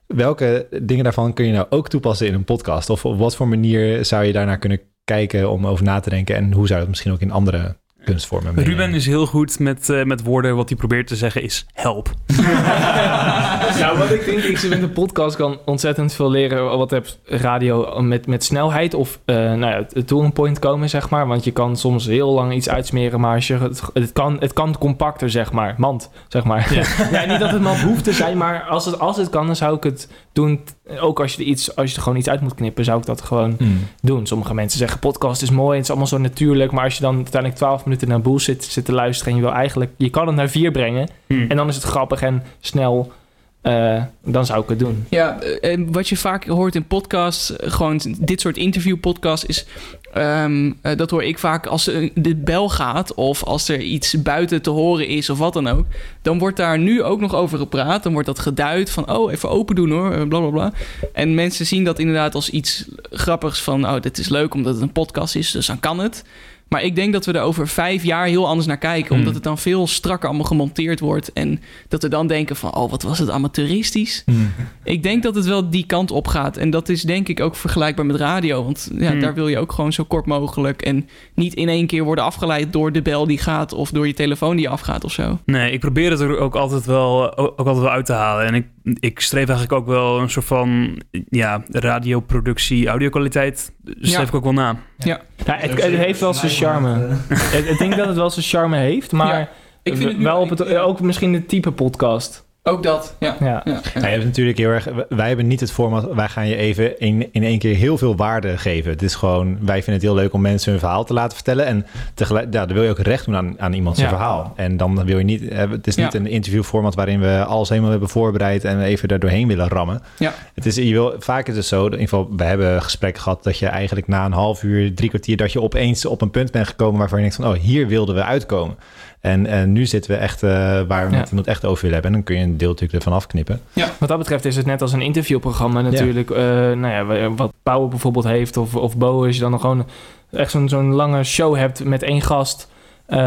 welke dingen daarvan kun je nou ook toepassen in een podcast? Of op wat voor manier zou je daarnaar kunnen kijken om over na te denken? En hoe zou het misschien ook in andere kunstvormen? Ruben is heel goed met, eh, met woorden. Wat hij probeert te zeggen is help. nou, wat ik denk, ik zit met een podcast kan ontzettend veel leren. Wat heb radio met, met snelheid of eh nou ja, het to een point komen, zeg maar. Want je kan soms heel lang iets uitsmeren, maar als je, het, het, kan, het kan compacter, zeg maar. Mand, zeg maar. Ja. niet dat het mand hoeft te zijn, maar als het, als het kan, dan zou ik het doen. Ook als je, er iets, als je er gewoon iets uit moet knippen, zou ik dat gewoon Hmm. doen. Sommige mensen zeggen podcast is mooi en het is allemaal zo natuurlijk. Maar als je dan uiteindelijk 12 minuten naar boel zit, zit te luisteren en je wil eigenlijk, je kan het naar vier brengen. Hm. En dan is het grappig en snel. Eh, dan zou ik het doen. Ja, eh, en wat je vaak hoort in podcasts, gewoon dit soort interviewpodcasts, is ehm, eh, dat hoor ik vaak als de bel gaat of als er iets buiten te horen is of wat dan ook, dan wordt daar nu ook nog over gepraat. Dan wordt dat geduid van, oh, even open doen hoor, bla bla bla. En mensen zien dat inderdaad als iets grappigs van, oh, dit is leuk omdat het een podcast is, dus dan kan het. Maar ik denk dat we er over vijf jaar heel anders naar kijken. Hmm. Omdat het dan veel strakker allemaal gemonteerd wordt. En dat we dan denken van, oh, wat was het amateuristisch. Hmm. Ik denk dat het wel die kant op gaat. En dat is denk ik ook vergelijkbaar met radio. Want ja, Hmm. daar wil je ook gewoon zo kort mogelijk. En niet in één keer worden afgeleid door de bel die gaat. Of door je telefoon die afgaat of zo. Nee, ik probeer het er ook altijd wel, ook altijd wel uit te halen. En ik, ik streef eigenlijk ook wel een soort van ja, radioproductie, audiokwaliteit. Streef Ja. ik ook wel na. Ja, het, het heeft wel zijn charme. ik, denk dat het wel zijn charme heeft, maar Ja, ik vind het nu- wel op het, ook misschien het type podcast. Ook dat, ja. Ja. ja, Ja, je hebt natuurlijk heel erg. Wij hebben niet het format. Wij gaan je even in, in één keer heel veel waarde geven. Het is gewoon. Wij vinden het heel leuk om mensen hun verhaal te laten vertellen. En tegelijk, ja, dan wil je ook recht doen aan, aan iemand zijn Ja. verhaal. En dan wil je niet. eh, Het is niet Ja. een interviewformat waarin we alles helemaal hebben voorbereid en even daar doorheen willen rammen. Ja. Het is, je wil, vaak is het zo. In ieder geval, we hebben gesprekken gehad dat je eigenlijk na een half uur, drie kwartier, dat je opeens op een punt bent gekomen waarvan je denkt van, oh, hier wilden we uitkomen. En, en nu zitten we echt eh, waar we Ja. met iemand echt over willen hebben. En dan kun je een deel natuurlijk ervan afknippen. Wat dat betreft is het net als een interviewprogramma natuurlijk. eh, nou ja, wa- wat Pauw bijvoorbeeld heeft of, of Bo, als je dan nog gewoon echt zo'n zo'n lange show hebt met één gast. eh,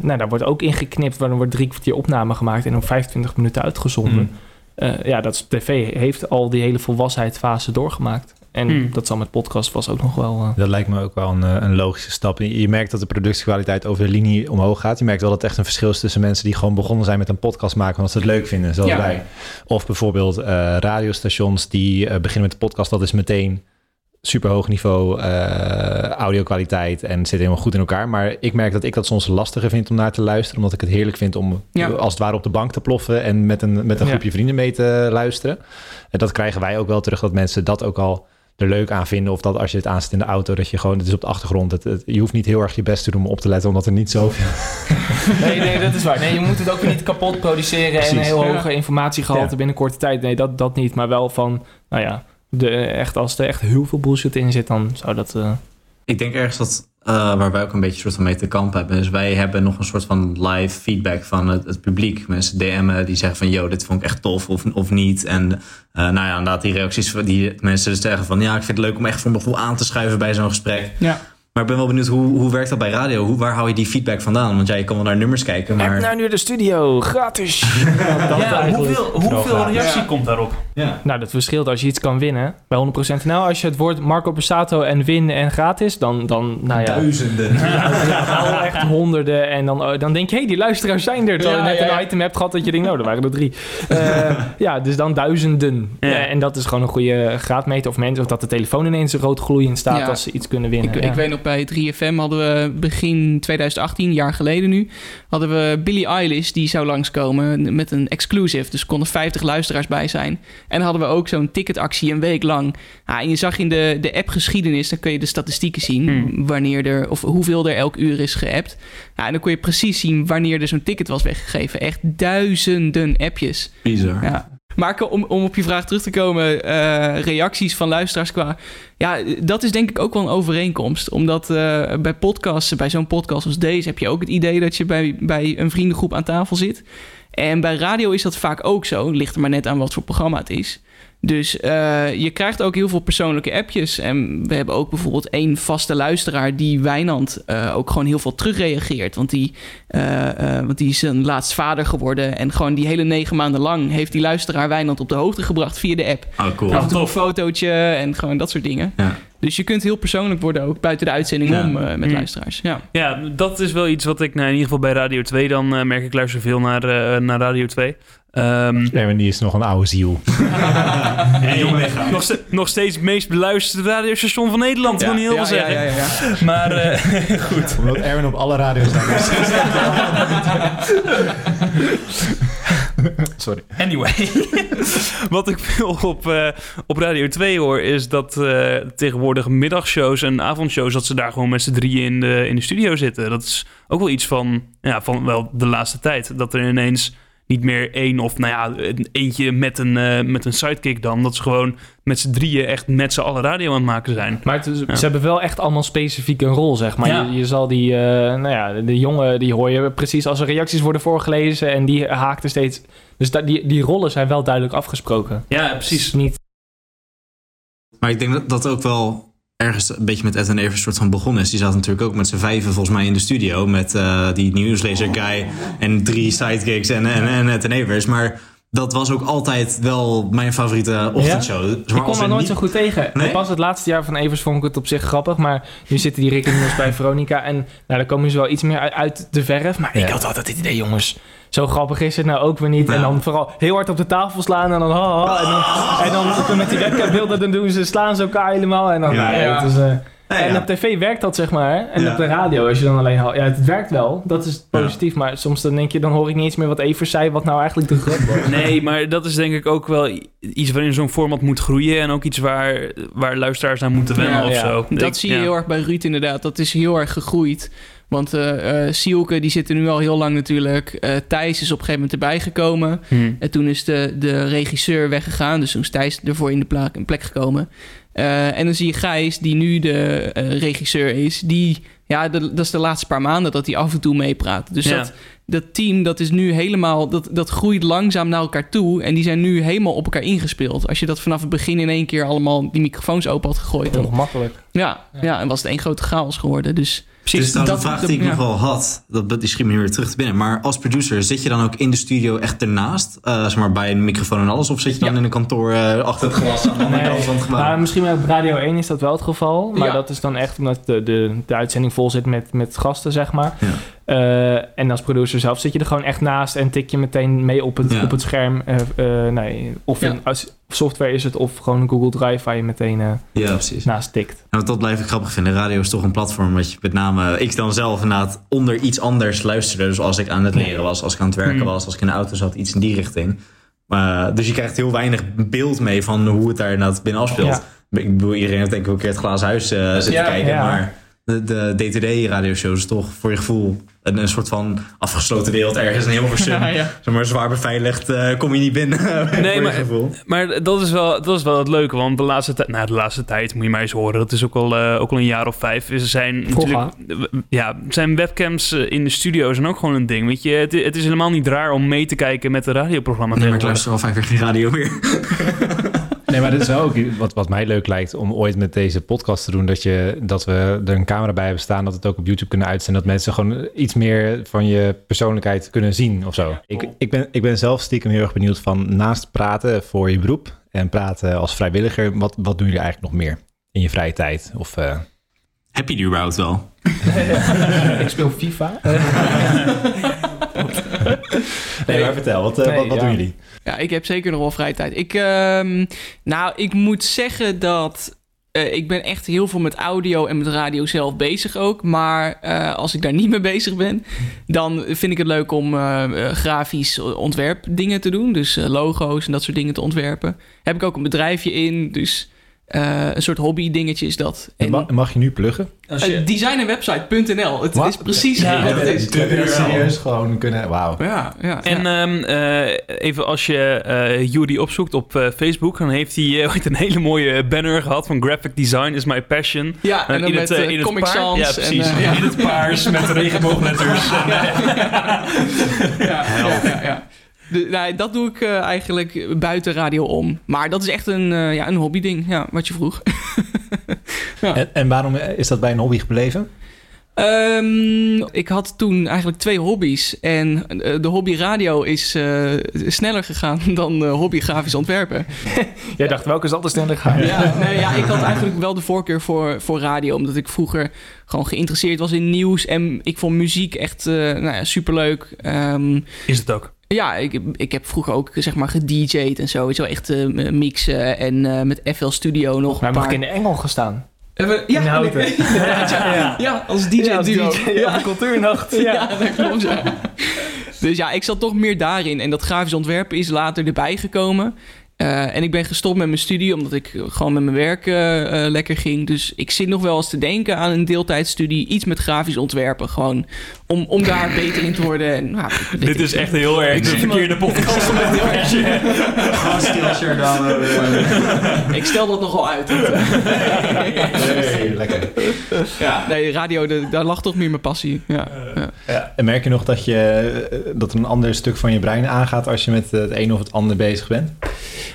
nou, daar wordt ook ingeknipt, waar dan wordt drie kwartier opname gemaakt en op 25 minuten uitgezonden. Eh, ja, dat is, tv heeft al die hele volwassenheidsfase doorgemaakt. En Hmm. dat zal met podcast was ook nog wel... eh, Dat lijkt me ook wel een, eh, een logische stap. Je je merkt dat de productiekwaliteit over de linie omhoog gaat. Je merkt wel dat het echt een verschil is tussen mensen die gewoon begonnen zijn met een podcast maken omdat ze het leuk vinden, zoals Ja. wij. Of bijvoorbeeld eh, radiostations die eh, beginnen met de podcast. Dat is meteen super hoog niveau eh audio-kwaliteit en zit helemaal goed in elkaar. Maar ik merk dat ik dat soms lastiger vind om naar te luisteren, omdat ik het heerlijk vind om Ja. als het ware op de bank te ploffen en met een, met een Ja. groepje vrienden mee te luisteren. En dat krijgen wij ook wel terug, dat mensen dat ook al er leuk aan vinden. Of dat als je het aanzet in de auto, dat je gewoon, het is op de achtergrond. Het, het- je hoeft niet heel erg je best te doen om op te letten, omdat er niet zoveel... Nee, nee, dat is waar. Nee, je moet het ook niet kapot produceren en Precies. heel Ja. hoge informatiegehalte Ja. binnen korte tijd. Nee, dat, dat niet. Maar wel van, nou ja, de, echt, als er echt heel veel bullshit in zit, dan zou dat... eh, Ik denk ergens dat eh, waar wij ook een beetje soort van mee te kamp hebben. Dus wij hebben nog een soort van live feedback van het, het publiek. Mensen DM'en die zeggen van, yo, dit vond ik echt tof of, of niet. En uh, nou ja, inderdaad die reacties van die mensen dus zeggen van, ja, ik vind het leuk om echt voor mijn gevoel aan te schuiven bij zo'n gesprek. Ja. Maar ik ben wel benieuwd, hoe, hoe werkt dat bij radio? Hoe, waar hou je die feedback vandaan? Want ja, je kan wel naar nummers kijken, maar... naar nu de studio, gratis. Dat Ja, hoeveel, hoeveel reactie Ja. komt daarop? Ja. Nou, dat verschilt als je iets kan winnen. Bij 100% NL, als je het woord Marco Borsato en win en gratis, dan, dan nou ja, Duizenden. ja, echt honderden. En dan, oh, dan denk je, hé, die luisteraars zijn er. Terwijl je net ja, een ja. item hebt gehad dat je denkt, nou, er waren er drie. Eh, ja, dus dan duizenden. Ja. Eh, en dat is gewoon een goede graadmeter. Of mensen, of dat de telefoon ineens rood gloeiend staat Ja. als ze iets kunnen winnen. Ik, ja. ik weet nog bij 3FM hadden we begin 2018, een jaar geleden nu, hadden we Billie Eilish die zou langskomen met een exclusive. Dus er konden 50 luisteraars bij zijn. En hadden we ook zo'n ticketactie een week lang. Ja, en je zag in de, de app-geschiedenis, dan kun je de statistieken zien, Hmm. wanneer er, of hoeveel er elk uur is geappt. Ja, en dan kon je precies zien wanneer er zo'n ticket was weggegeven. Echt duizenden appjes. Bizar. Ja. Maar om, om op je vraag terug te komen, eh, reacties van luisteraars qua... Ja, dat is denk ik ook wel een overeenkomst. Omdat eh, bij podcasts, bij zo'n podcast als deze... heb je ook het idee dat je bij, bij een vriendengroep aan tafel zit. En bij radio is dat vaak ook zo. Ligt er maar net aan wat voor programma het is. Dus eh, je krijgt ook heel veel persoonlijke appjes. En we hebben ook bijvoorbeeld één vaste luisteraar... die Wijnand eh, ook gewoon heel veel terugreageert. Want die, eh, eh, want die is een laatst vader geworden. En gewoon die hele negen maanden lang... heeft die luisteraar Wijnand op de hoogte gebracht via de app. Oh, cool. Af en toe een fotootje en gewoon dat soort dingen. Ja. Dus je kunt heel persoonlijk worden ook buiten de uitzending Ja. om eh, met Mm. luisteraars. Ja. Ja, dat is wel iets wat ik, nou, in ieder geval bij Radio 2 dan merk ik luister veel naar, eh, naar Radio 2. Ehm, Nee, maar die is nog een oude ziel. nog, ste- nog steeds het meest beluisterde radiostation van Nederland, wil niet heel veel zeggen. Ja, ja, ja. Maar eh, goed. Omdat Erwin op alle radio's is. Sorry. Anyway, wat ik veel op, eh, op Radio 2 hoor, is dat eh, tegenwoordig middagshows en avondshows, dat ze daar gewoon met z'n drieën in de, in de studio zitten. Dat is ook wel iets van, ja, van wel de laatste tijd. Dat er ineens niet meer één of, nou ja, een- eentje met een, eh, met een sidekick dan. Dat ze gewoon met z'n drieën echt met z'n allen radio aan het maken zijn. Maar het is- Ja. ze hebben wel echt allemaal specifiek een rol, zeg maar. Ja. Je, je zal die, eh, nou ja, de jongen, die hoor je precies als er reacties worden voorgelezen en die haakt er steeds. Dus dat, die, die rollen zijn wel duidelijk afgesproken. Ja, is niet. Maar ik denk dat dat ook wel ergens een beetje met Ed en Evers soort van begonnen is. Die zat natuurlijk ook met z'n vijven volgens mij in de studio. Met eh, die nieuwslezer guy en drie sidekicks en, en, en Ed en Evers. Maar dat was ook altijd wel mijn favoriete ochtendshow. Maar Ik daar er nooit niet- zo goed tegen. Nee? Pas het laatste jaar van Evers vond ik het op zich grappig. Maar nu zitten die Rick en bij Veronica. En nou, daar komen ze wel iets meer uit, uit de verf. Maar ik Ja. had altijd het idee, jongens. Zo grappig is het nou ook weer niet. Ja. En dan vooral heel hard op de tafel slaan. En dan, ha, ha, en dan, en dan met die webcambeelden dan doen ze, slaan ze elkaar helemaal. En dan, Ja, eh, Ja, En op tv werkt dat, zeg maar. hè? En Ja. op de radio, als je dan alleen... Ja, het werkt wel. Dat is positief. Maar soms dan denk je, dan hoor ik niet eens meer wat Evers zei... wat nou eigenlijk de grap was. Nee, maar dat is denk ik ook wel iets waarin zo'n format moet groeien. En ook iets waar, waar luisteraars aan moeten wennen Ja, of ja. zo. Dat Ik- zie je heel erg bij Ruud inderdaad. Dat is heel erg gegroeid. Want eh eh Sielke, die zit er nu al heel lang natuurlijk. Eh Thijs is op een gegeven moment erbij gekomen. Hm. En toen is de, de regisseur weggegaan. Dus toen is Thijs ervoor in de plek, in plek gekomen. Eh, en dan zie je Gijs, die nu de eh, regisseur is. Die, ja, de- dat is de laatste paar maanden dat hij af en toe meepraat. Dus Ja. dat, dat team, dat is nu helemaal... Dat, dat groeit langzaam naar elkaar toe. En die zijn nu helemaal op elkaar ingespeeld. Als je dat vanaf het begin in één keer allemaal die microfoons open had gegooid... Dan, Nog makkelijk. ja, ja. en was het één grote chaos geworden. Dus Precies, Precies, dat vraag die ik ja. nog wel had. Dat, die schiet me nu weer terug te binnen. Maar als producer, zit je dan ook in de studio echt ernaast? Eh, zeg maar bij een microfoon en alles? Of zit je dan Ja. in een kantoor eh, achter het glas aan de andere kant van het gebouw? Nou, misschien op Radio 1 is dat wel het geval. Maar Ja. dat is dan echt omdat de, de, de uitzending vol zit met, met gasten, zeg maar. Eh, en als producer zelf zit je er gewoon echt naast en tik je meteen mee op het, Ja. op het scherm. Eh, eh, nee, of Ja. in, als software is het, of gewoon een Google Drive waar je meteen eh, Ja, precies. naast tikt. Nou, dat blijf ik grappig vinden. Radio is toch een platform wat je met name... Ik dan zelf inderdaad onder iets anders luisterde. Dus als ik aan het leren was, als ik aan het werken Hmm. was... als ik in de auto zat, iets in die richting. Maar, dus je krijgt heel weinig beeld mee van hoe het daar inderdaad binnen afspeelt. Ik bedoel, iedereen heeft denk ik ook een keer het glazen huis eh, zitten Ja, kijken. ja. Maar de, de day-to-day radioshows is toch voor je gevoel een, een soort van afgesloten wereld ergens in Hilversum. Ja, ja. Zeg maar zwaar beveiligd eh, kom je niet binnen. je maar-. Maar dat is, wel, dat is wel het leuke, want de laatste, tijd, nou, de laatste tijd, moet je maar eens horen, dat is ook al, eh, ook al een jaar of vijf, is- zijn natuurlijk, ja, zijn webcams eh, in de studio zijn ook gewoon een ding, weet je. Het, het is helemaal niet raar om mee te kijken met de radioprogramma. Nee, maar ik luister al vijf jaar geen radio meer. Nee, maar dit is wel ook wat, wat mij leuk lijkt om ooit met deze podcast te doen. Dat, je, dat we er een camera bij hebben staan. Dat we het ook op YouTube kunnen uitzenden. Dat mensen gewoon iets meer van je persoonlijkheid kunnen zien of zo. Ik, ik, ben, ik ben zelf stiekem heel erg benieuwd van naast praten voor je beroep. En praten als vrijwilliger. Wat, wat doen jullie eigenlijk nog meer in je vrije tijd? Of, eh, Heb je die überhaupt wel? ik speel FIFA. nee, maar vertel. Wat, eh, Nee, wat, wat ja. doen jullie? Ja, ik heb zeker nog wel vrije tijd. Ik, ehm, nou, ik moet zeggen dat eh, ik ben echt heel veel met audio en met radio zelf bezig ook. Maar eh, als ik daar niet mee bezig ben, dan vind ik het leuk om eh, eh, grafisch ontwerpdingen te doen. Dus eh, logo's en dat soort dingen te ontwerpen. Heb ik ook een bedrijfje in, dus eh, een soort hobby dingetje is dat. En, Ma- mag je nu pluggen? Als je- eh, designenwebsite.nl. Het Wat? is precies Ja, wat het is. Serieus gewoon kunnen... Wauw. Ja, ja. En ja. ehm, eh, even als je eh Judy opzoekt op eh, Facebook, dan heeft hij eh, ooit een hele mooie banner gehad van Graphic Design is my passion. ja, en dan in met het, in het Comic paars- Sans. Ja, en, precies. eh, ja. In het paars met regenboogletters. ja, ja, ja, ja, ja. De, nou, dat doe ik eh, eigenlijk buiten radio om. Maar dat is echt een, eh, ja, een hobbyding, ja, wat je vroeg. En, en waarom is dat bij een hobby gebleven? Ehm, ik had toen eigenlijk twee hobby's. En eh, de hobby radio is eh, sneller gegaan dan eh, hobby grafisch ontwerpen. Jij dacht, welke zal er sneller gaan? Ja, nee, ja, ik had eigenlijk wel de voorkeur voor, voor radio. Omdat ik vroeger gewoon geïnteresseerd was in nieuws. En ik vond muziek echt eh nou ja, superleuk. Ehm, Is het ook. Ja, ik, ik heb vroeger ook zeg maar gedj'd en zo. Weet je wel, echt eh, mixen en eh, met FL Studio nog Maar paar... ik in de Engel gestaan? We- ja, Inhouden. inderdaad, ja. ja, als DJ Ja, als duo. DJ, ja, de cultuurnacht. Ja, Ja. dat klopt, ja. Dus ja, ik zat toch meer daarin. En dat grafisch ontwerpen is later erbij gekomen. Eh, en ik ben gestopt met mijn studie, omdat ik gewoon met mijn werk eh, eh, lekker ging. Dus ik zit nog wel eens te denken aan een deeltijdstudie. Iets met grafisch ontwerpen, gewoon. Om, om daar beter in te worden. En, nou, Dit is echt heel erg Ik de verkeerde podcast. Ik stel dat nogal uit. want, Nee, lekker. ja, nee, radio, de- daar lag toch meer mijn passie. Ja, ja. En merk je nog dat, je, dat er een ander stuk van je brein aangaat als je met het een of het ander bezig bent?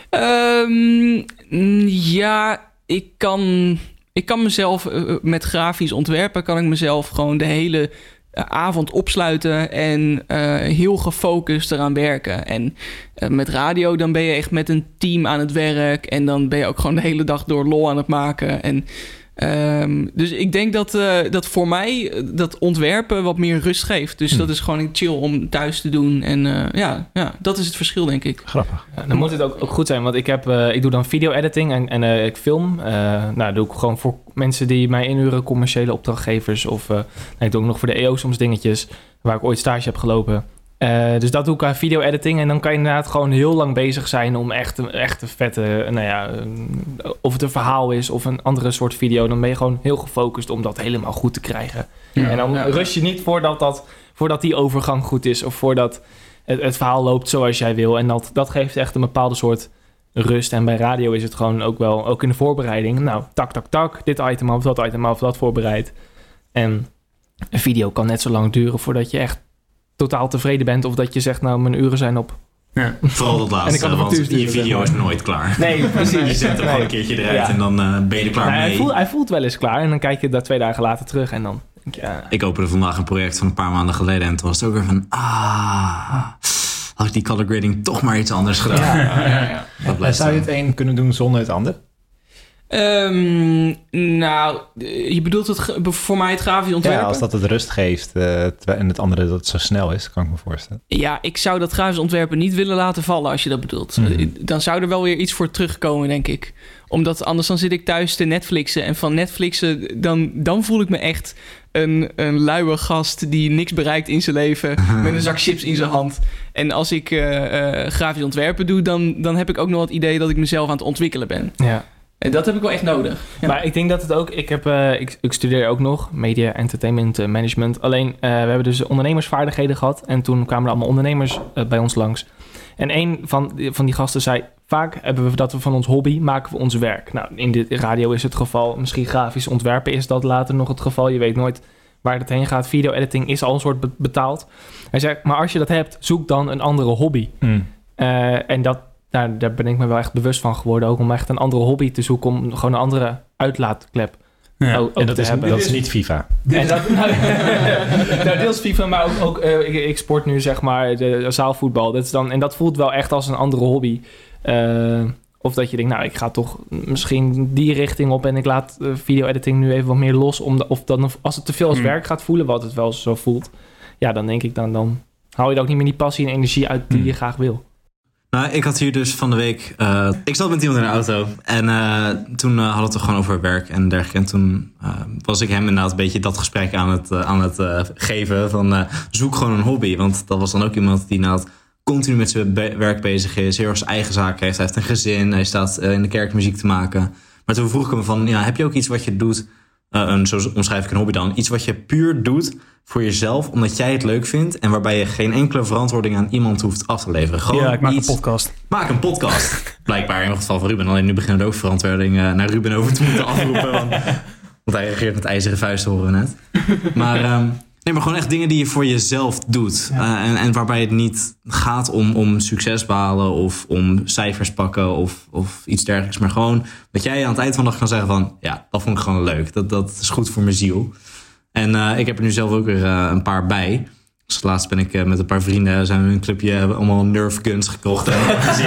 Ehm, mm, ja, ik kan, ik kan mezelf eh, met grafisch ontwerpen, kan ik mezelf gewoon de hele eh, avond opsluiten en eh, heel gefocust eraan werken. En eh, met radio, dan ben je echt met een team aan het werk en dan ben je ook gewoon de hele dag door lol aan het maken. En Ehm, dus ik denk dat, eh, dat voor mij eh, dat ontwerpen wat meer rust geeft. Dus Hm. dat is gewoon chill om thuis te doen. En eh, ja, ja, dat is het verschil, denk ik. Grappig. Ja, dan moet het ook, ook goed zijn, want ik, heb, eh, ik doe dan video-editing en, en eh, ik film. Eh, nou, dat doe ik gewoon voor mensen die mij inhuren, commerciële opdrachtgevers. Of eh, nou, ik doe ook nog voor de EO soms dingetjes, waar ik ooit stage heb gelopen. Eh, dus dat doe ik aan video-editing. En dan kan je inderdaad gewoon heel lang bezig zijn om echt een, echt een vette, nou ja, eh, of het een verhaal is of een andere soort video. Dan ben je gewoon heel gefocust om dat helemaal goed te krijgen. En dan Ja. rust je niet voordat, dat, voordat die overgang goed is. Of voordat het, het verhaal loopt zoals jij wil. En dat, dat geeft echt een bepaalde soort rust. En bij radio is het gewoon ook wel, ook in de voorbereiding. Nou, tak, tak, tak. Dit item af, dat item af, dat voorbereid. En een video kan net zo lang duren voordat je echt totaal tevreden bent. Of dat je zegt, nou, mijn uren zijn op. Vooral dat En ik laatste, want je video is nooit klaar. Nee, precies. Je zet hem Nee. gewoon een keertje eruit Ja. en dan eh, ben je er klaar Nou, mee. hij, voelt, hij voelt wel eens klaar. En dan kijk je daar twee dagen later terug. En dan denk je, ja, Ik opende vandaag een project van een paar maanden geleden en toen was het ook weer van... Ah, had ik die color grading toch maar iets anders gedaan. Dat En blijft zou je het een kunnen doen zonder het ander? Ehm, nou, je bedoelt het voor mij het grafisch ontwerpen? Ja, als dat het rust geeft eh, en het andere dat het zo snel is, kan ik me voorstellen. Ja, ik zou dat grafisch ontwerpen niet willen laten vallen als je dat bedoelt. Mhm. Eh, Dan zou er wel weer iets voor terugkomen, denk ik. Omdat anders dan zit ik thuis te Netflixen. En van Netflixen, dan, dan voel ik me echt een, een luie gast die niks bereikt in zijn leven. met een zak chips in zijn hand. En als ik eh, eh, grafisch ontwerpen doe, dan, dan heb ik ook nog het idee dat ik mezelf aan het ontwikkelen ben. ja. En dat heb ik wel echt nodig. Ja. Maar ik denk dat het ook... Ik, heb, eh, ik, ik studeer ook nog media entertainment eh, management. Alleen, eh, we hebben dus ondernemersvaardigheden gehad. En toen kwamen er allemaal ondernemers bij ons langs. En een van, die- van die gasten zei... Vaak hebben we dat we van ons hobby maken we ons werk. Nou, in de radio is het geval. Misschien grafisch ontwerpen is dat later nog het geval. Je weet nooit waar het heen gaat. Video-editing is al een soort be- betaald. Hij zei, maar als je dat hebt, zoek dan een andere hobby. Eh, en dat, nou, daar ben ik me wel echt bewust van geworden. Ook om echt een andere hobby te zoeken. Om gewoon een andere uitlaatklep Ja. ook, ook En dat te is, hebben. dat is niet FIFA. En dat, nou, nou, deels FIFA, maar ook, ook eh, ik, ik sport nu zeg maar de, zaalvoetbal. Dat is dan, en dat voelt wel echt als een andere hobby. Eh, of dat je denkt, nou, ik ga toch misschien die richting op en ik laat eh, video-editing nu even wat meer los. Om de- of dan, als het te veel als Hmm. werk gaat voelen, wat het wel zo voelt, ja, dan denk ik dan, dan haal je er ook niet meer die passie en energie uit die Hmm. je graag wil. Nou, ik had hier dus van de week. eh, ik zat met iemand in de auto. En eh, toen eh, hadden we het gewoon over werk en dergelijke. En toen was ik hem inderdaad een beetje dat gesprek aan het, aan het geven. Van zoek gewoon een hobby. Want dat was dan ook iemand die inderdaad continu met zijn werk bezig is. Heel erg zijn eigen zaak heeft. Hij heeft een gezin. Hij staat in de kerk muziek te maken. Maar toen vroeg ik hem van, ja, heb je ook iets wat je doet? Eh, een, zo omschrijf ik een hobby dan. Iets wat je puur doet voor jezelf, omdat jij het leuk vindt. En waarbij je geen enkele verantwoording aan iemand hoeft af te leveren. Gewoon ja, ik maak iets, een podcast. Maak een podcast. Blijkbaar in het geval van Ruben. Alleen nu beginnen we ook verantwoording eh, naar Ruben over te moeten afroepen. Want, want hij reageert met ijzeren vuisten, horen we net. Maar, ehm, nee, maar gewoon echt dingen die je voor jezelf doet. Eh, en, en waarbij het niet gaat om, om succes behalen of om cijfers pakken of, of iets dergelijks. Maar gewoon dat jij aan het eind van de dag kan zeggen van... Ja, dat vond ik gewoon leuk. Dat, dat is goed voor mijn ziel. En eh, ik heb er nu zelf ook weer eh, een paar bij. Dus laatst ben ik eh, met een paar vrienden, zijn we in een clubje, hebben allemaal Nerf guns gekocht. En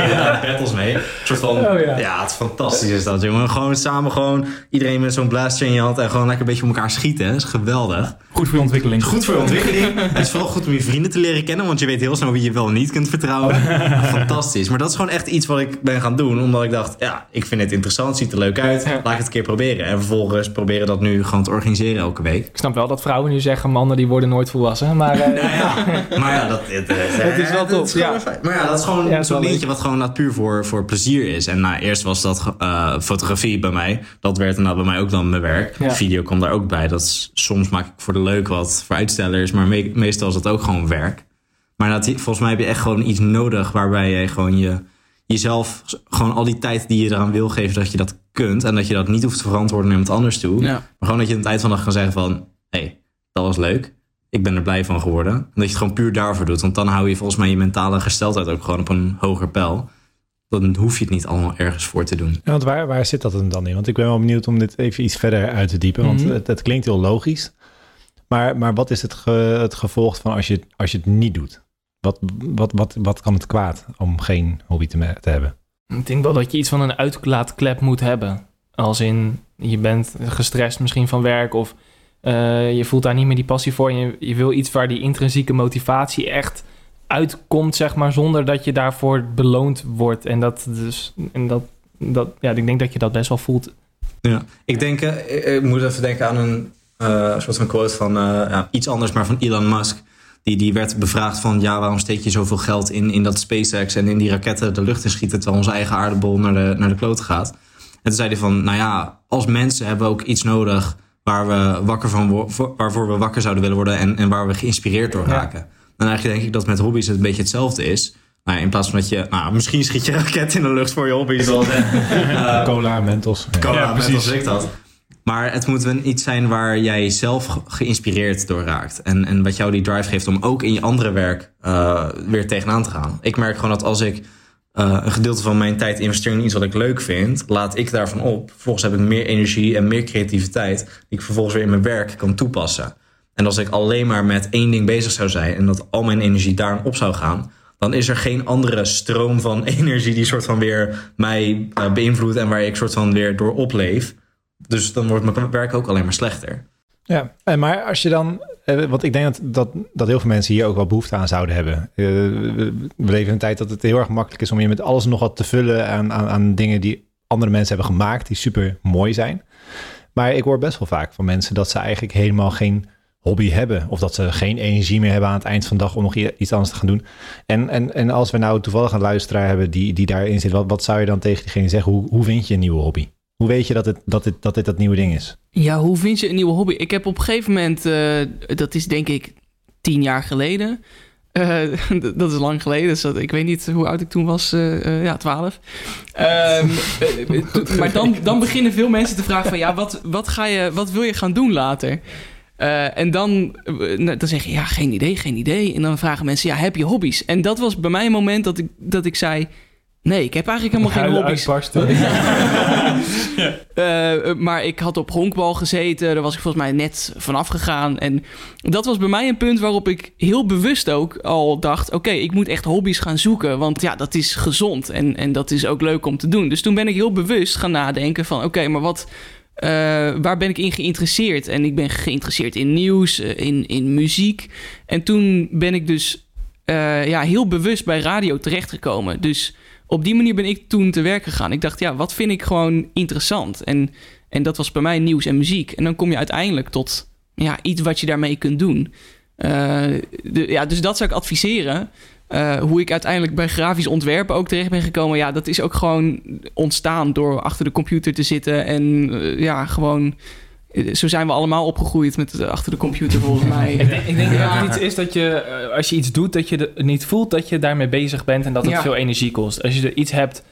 we daar battles mee. Een soort van, Oh, ja. ja. het is fantastisch is dat, jongen. Gewoon samen gewoon, iedereen met zo'n blaster in je hand en gewoon lekker een beetje op elkaar schieten. Dat is geweldig. Goed voor je ontwikkeling. Goed voor je ontwikkeling. Het is vooral goed om je vrienden te leren kennen, want je weet heel snel wie je wel en niet kunt vertrouwen. Fantastisch. Maar dat is gewoon echt iets wat ik ben gaan doen, omdat ik dacht, ja, ik vind het interessant, ziet er leuk uit. Ja. Laat ik het een keer proberen. En vervolgens proberen dat nu gewoon te organiseren elke week. Ik snap wel dat vrouwen nu zeggen, mannen die worden nooit volwassen. Maar eh, ja, maar ja, dat, het, het, is wel top, gewoon ja. een. Maar ja, dat is gewoon Ja, zo'n dingetje wat gewoon nou, puur voor, voor plezier is. En nou, eerst was dat eh, fotografie bij mij. Dat werd inderdaad bij mij ook dan mijn werk. Ja. Video kwam daar ook bij. Dat is, soms maak ik voor de leuk wat voor uitstellers. Maar me- meestal is dat ook gewoon werk. Maar dat, volgens mij heb je echt gewoon iets nodig waarbij je gewoon je, jezelf, gewoon al die tijd die je eraan wil geven, dat je dat kunt. En dat je dat niet hoeft te verantwoorden naar iemand anders toe. Ja. Maar gewoon dat je aan het eind van de dag kan zeggen van... hé, hey, dat was leuk. Ik ben er blij van geworden. En dat je het gewoon puur daarvoor doet. Want dan hou je volgens mij je mentale gesteldheid ook gewoon op een hoger pijl. Dan hoef je het niet allemaal ergens voor te doen. Ja, want waar, waar zit dat hem dan in? Want ik ben wel benieuwd om dit even iets verder uit te diepen. Want Mhm. het, het klinkt heel logisch. Maar, maar wat is het, ge- het gevolg van als je, als je het niet doet? Wat, wat, wat, wat kan het kwaad om geen hobby te, te hebben? Ik denk wel dat je iets van een uitlaatklep moet hebben. Als in, je bent gestrest misschien van werk of eh, je voelt daar niet meer die passie voor. Je, je wil iets waar die intrinsieke motivatie echt uitkomt, zeg maar, zonder dat je daarvoor beloond wordt. En dat dus, en dat, dat, ja, ik denk dat je dat best wel voelt. Ja. Ik denk, eh, ik, ik moet even denken aan een eh, soort van quote van eh, ja, iets anders, maar van Elon Musk. Die, die werd bevraagd van, ja, waarom steek je zoveel geld in, in dat SpaceX en in die raketten de lucht in schieten, terwijl onze eigen aardebol naar de, naar de klote gaat. En toen zei hij van, nou ja, als mensen hebben we ook iets nodig waar we wakker van waarvoor we wakker zouden willen worden en, en waar we geïnspireerd door Ja. raken. En eigenlijk denk ik dat met hobby's het een beetje hetzelfde is. Ja, in plaats van dat je, nou, misschien schiet je een raket in de lucht voor je hobby, zoals eh, Cola, Mentos. Ja. Cola, Ja, precies. als ik dat. Maar het moet wel iets zijn waar jij zelf ge- geïnspireerd door raakt. En, en wat jou die drive geeft om ook in je andere werk eh, weer tegenaan te gaan. Ik merk gewoon dat als ik eh, een gedeelte van mijn tijd investeer in iets wat ik leuk vind, laat ik daarvan op. Vervolgens heb ik meer energie en meer creativiteit die ik vervolgens weer in mijn werk kan toepassen. En als ik alleen maar met één ding bezig zou zijn en dat al mijn energie daarin op zou gaan, dan is er geen andere stroom van energie die soort van weer mij eh, beïnvloedt en waar ik soort van weer door opleef. Dus dan wordt mijn werk ook alleen maar slechter. Ja, en maar als je dan, want ik denk dat, dat, dat heel veel mensen hier ook wel behoefte aan zouden hebben. Eh, we leven in een tijd dat het heel erg makkelijk is om je met alles nog wat te vullen aan, aan, dingen die andere mensen hebben gemaakt, die super mooi zijn. Maar ik hoor best wel vaak van mensen dat ze eigenlijk helemaal geen hobby hebben. Of dat ze geen energie meer hebben aan het eind van de dag om nog iets anders te gaan doen. En, en, en als we nou toevallig een luisteraar hebben die, die daarin zit, wat, wat zou je dan tegen diegene zeggen? Hoe, hoe vind je een nieuwe hobby? Hoe weet je dat, het, dat, dit, dat dit dat nieuwe ding is? Ja, hoe vind je een nieuwe hobby? Ik heb op een gegeven moment, eh, dat is denk ik tien jaar geleden. Eh, dat is lang geleden, dus dat, ik weet niet hoe oud ik toen was. eh, ja, twaalf. Ehm, eh, eh, maar dan, dan beginnen veel mensen te vragen van... ja, wat, wat, ga je, wat wil je gaan doen later? En dan, nou, dan zeg je, ja, geen idee, geen idee. En dan vragen mensen, ja, heb je hobby's? En dat was bij mij een moment dat ik, dat ik zei... nee, ik heb eigenlijk helemaal geen hobby's. uitbarsten. Eh, maar ik had op honkbal gezeten. Daar was ik volgens mij net vanaf gegaan. En dat was bij mij een punt waarop ik heel bewust ook al dacht... oké, ik moet echt hobby's gaan zoeken. Want ja, dat is gezond en, en dat is ook leuk om te doen. Dus toen ben ik heel bewust gaan nadenken van... oké, maar wat... eh, waar ben ik in geïnteresseerd? En ik ben geïnteresseerd in nieuws, eh, in, in muziek. En toen ben ik dus ja, heel bewust bij radio terechtgekomen. Dus op die manier ben ik toen te werk gegaan. Ik dacht, ja, wat vind ik gewoon interessant? En, en dat was bij mij nieuws en muziek. En dan kom je uiteindelijk tot ja, iets wat je daarmee kunt doen. Eh, de, ja, dus dat zou ik adviseren. Eh, hoe ik uiteindelijk bij grafisch ontwerpen ook terecht ben gekomen. Ja, dat is ook gewoon ontstaan door achter de computer te zitten. En eh, ja, gewoon... Zo zijn we allemaal opgegroeid met eh, achter de computer volgens mij. Ik denk, ik denk Ja. dat het iets is dat je, eh, als je iets doet, dat je de- niet voelt dat je daarmee bezig bent en dat het Ja. veel energie kost. Als je er iets hebt,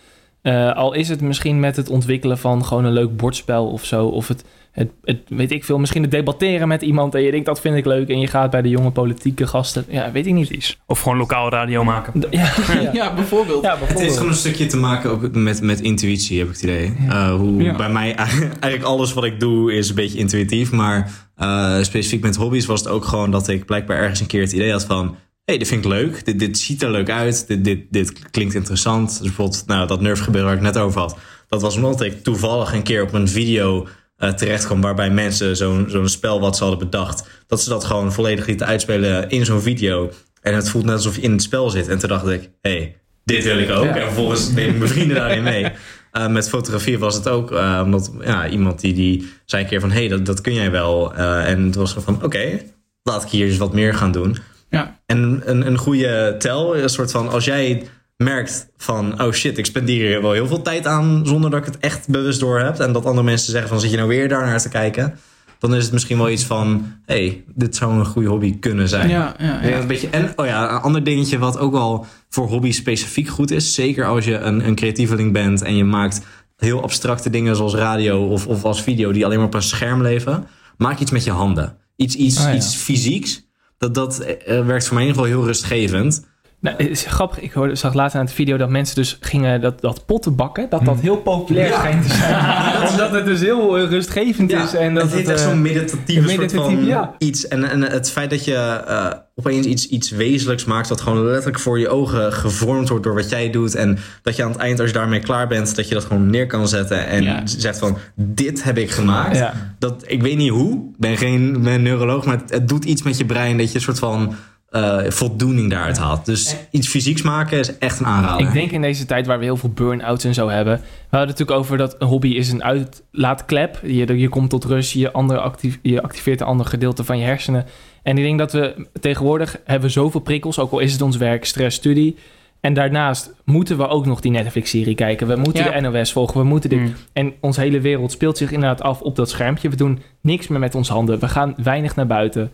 eh, al is het misschien met het ontwikkelen van gewoon een leuk bordspel of zo, of het, het, het weet ik veel, misschien het debatteren met iemand en je denkt dat vind ik leuk en je gaat bij de jonge politieke gasten, ja, weet ik niet. Precies. Of gewoon lokaal radio maken. D- Ja, ja. Ja, bijvoorbeeld. Ja, Het heeft bijvoorbeeld. gewoon een stukje te maken ook met, met intuïtie, heb ik het idee. Eh, hoe Ja. Bij mij eigenlijk alles wat ik doe is een beetje intuïtief. Maar eh, specifiek met hobby's was het ook gewoon dat ik blijkbaar ergens een keer het idee had van... Hé, hey, dit vind ik leuk. Dit, dit ziet er leuk uit. Dit, dit, dit klinkt interessant. Dus bijvoorbeeld nou, dat Nerf gebeuren waar ik net over had. Dat was omdat ik toevallig een keer op een video eh terecht kwam... waarbij mensen zo'n zo'n spel wat ze hadden bedacht... dat ze dat gewoon volledig lieten uitspelen in zo'n video. En het voelt net alsof je in het spel zit. En toen dacht ik, hé, hey, dit wil ik ook. Ja. En vervolgens deden mijn vrienden daarin mee. Eh, met fotografie was het ook, eh, omdat ja, iemand die, die zei een keer van, hé, hey, dat, dat kun jij wel. En het was van, oké, laat ik hier eens wat meer gaan doen. Ja. En een, een goede tel, een soort van, als jij merkt van, oh shit, ik spendeer hier wel heel veel tijd aan zonder dat ik het echt bewust door heb. En dat andere mensen zeggen van, zit je nou weer daar naar te kijken? Dan is het misschien wel iets van, hé, hey, dit zou een goede hobby kunnen zijn. Ja, ja, Ja, ja. een beetje, en oh ja, een ander dingetje wat ook wel voor hobby specifiek goed is. Zeker als je een, een creatieveling bent en je maakt heel abstracte dingen zoals radio of, of als video die alleen maar op een scherm leven. Maak iets met je handen. Iets, iets, Oh ja. iets fysieks. Dat, dat eh, werkt voor mij in ieder geval heel rustgevend. Nou, het is grappig. Ik hoorde, zag later aan het video dat mensen dus gingen dat, dat potten bakken. Dat dat heel populair Ja. schijnt te zijn. Omdat het dus heel eh, rustgevend is. En dat het heeft echt eh, zo'n meditatieve soort van iets. En, en het feit dat je eh, opeens iets, iets wezenlijks maakt... dat gewoon letterlijk voor je ogen gevormd wordt door wat jij doet... en dat je aan het eind, als je daarmee klaar bent... dat je dat gewoon neer kan zetten en zegt van... dit heb ik gemaakt. Dat, ik weet niet hoe, ik ben geen ben neuroloog... maar het, het doet iets met je brein dat je een soort van... eh, voldoening daaruit haalt. Dus iets fysieks maken is echt een aanrader. Ik denk in deze tijd waar we heel veel burn-outs en zo hebben. We hadden het natuurlijk over dat een hobby is een uitlaatklep. Je, je komt tot rust, je, andere actief, je activeert een ander gedeelte van je hersenen. En ik denk dat we tegenwoordig hebben we zoveel prikkels, ook al is het ons werk, stress, studie. En daarnaast moeten we ook nog die Netflix-serie kijken. We moeten Ja. de NOS volgen, we moeten dit. Mm. En onze hele wereld speelt zich inderdaad af op dat schermpje. We doen niks meer met onze handen. We gaan weinig naar buiten.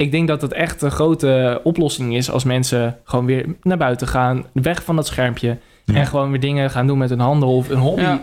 Ik denk dat het echt een grote oplossing is als mensen gewoon weer naar buiten gaan, weg van dat schermpje Ja. en gewoon weer dingen gaan doen met hun handen of een hobby. Ja.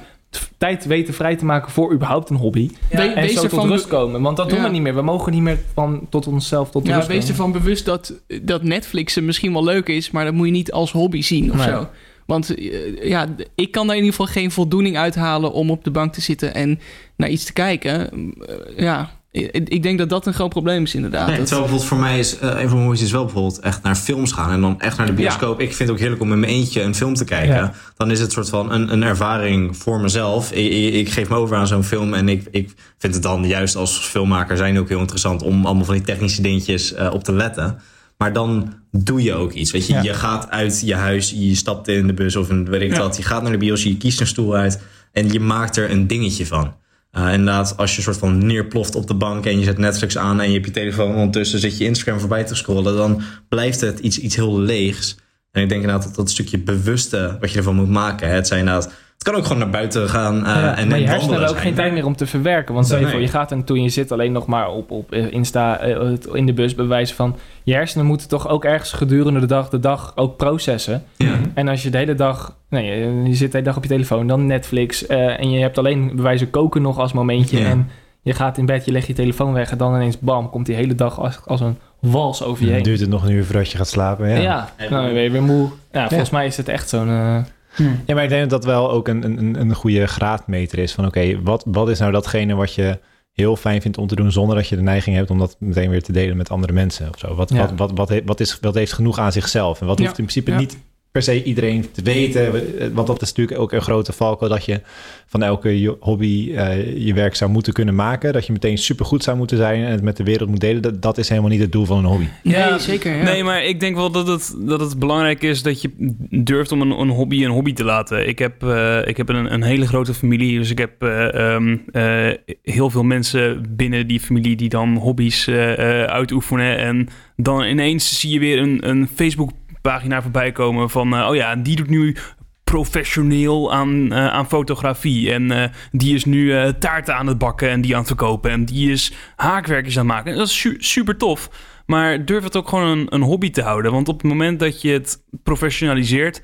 Tijd weten vrij te maken voor überhaupt een hobby. We- En wees zo tot rust komen. Want dat doen Ja. we niet meer. We mogen niet meer van tot onszelf tot Ja, rust wees komen. ervan bewust dat, dat Netflixen misschien wel leuk is, maar dat moet je niet als hobby zien of Nee. zo. Want eh, ja, ik kan daar in ieder geval geen voldoening uithalen om op de bank te zitten en naar iets te kijken. Eh, ja, ik, ik denk dat dat een groot probleem is inderdaad. Nee, terwijl bijvoorbeeld voor mij is eh, een van mijn is wel bijvoorbeeld echt naar films gaan en dan echt naar de bioscoop. Ik vind het ook heerlijk om in mijn eentje een film te kijken. Ja. Dan is het soort van een, een ervaring voor mezelf. Ik, ik, ik geef me over aan zo'n film en ik, ik vind het dan juist als filmmaker zijn ook heel interessant om allemaal van die technische dingetjes eh, op te letten. Maar dan doe je ook iets. Weet je, Ja. je gaat uit je huis, je stapt in de bus of een, weet ik Ja. wat. Je gaat naar de bios, je kiest een stoel uit en je maakt er een dingetje van. Uh, inderdaad, als je soort van neerploft op de bank en je zet Netflix aan en je hebt je telefoon ondertussen, zit je Instagram voorbij te scrollen, dan blijft het iets, iets heel leegs. En ik denk inderdaad dat dat stukje bewuste wat je ervan moet maken, hè, het zijn inderdaad Het kan ook gewoon naar buiten gaan eh, Ja, en maar je hersenen wandelen hebben ook geen tijd meer om te verwerken. Want stel je Nee. voor, je gaat en je zit alleen nog maar op, op eh, Insta, eh, in de bus bewijzen van... Je hersenen moeten toch ook ergens gedurende de dag, de dag ook processen. Ja. En als je de hele dag, nee, je- je zit de hele dag op je telefoon, dan Netflix... eh, en je hebt alleen bewijzen koken nog als momentje... Ja. en je gaat in bed, je legt je telefoon weg... en dan ineens bam, komt die hele dag als, als een wals over je Dan heen. duurt het nog een uur voordat je gaat slapen. Ja. Ja, dan ben je weer moe. Ja, volgens mij is het echt zo'n... eh, Ja, maar ik denk dat dat wel ook een, een, een goede graadmeter is. Van oké, wat, wat is nou datgene wat je heel fijn vindt om te doen... zonder dat je de neiging hebt om dat meteen weer te delen met andere mensen of zo. Wat, Ja. wat, wat, wat, wat, is, wat heeft genoeg aan zichzelf? En wat Ja. hoeft in principe Ja. niet per se iedereen te weten. Want dat is natuurlijk ook een grote valkuil... dat je van elke hobby eh, je werk zou moeten kunnen maken. Dat je meteen supergoed zou moeten zijn... en het met de wereld moet delen. Dat, dat is helemaal niet het doel van een hobby. Ja, nee, zeker. Ja. Nee, maar ik denk wel dat het, dat het belangrijk is dat je durft om een, een hobby een hobby te laten. Ik heb, eh, ik heb een, een hele grote familie, dus ik heb eh, ehm, eh, heel veel mensen binnen die familie die dan hobby's eh, eh, uitoefenen. En dan ineens zie je weer een, een Facebook-pagina voorbij komen van, eh, oh ja, die doet nu professioneel aan, eh, aan fotografie. En eh, die is nu eh, taarten aan het bakken en die aan het verkopen. En die is haakwerkjes aan het maken. En dat is su- super tof. Maar durf het ook gewoon een, een hobby te houden. Want op het moment dat je het professionaliseert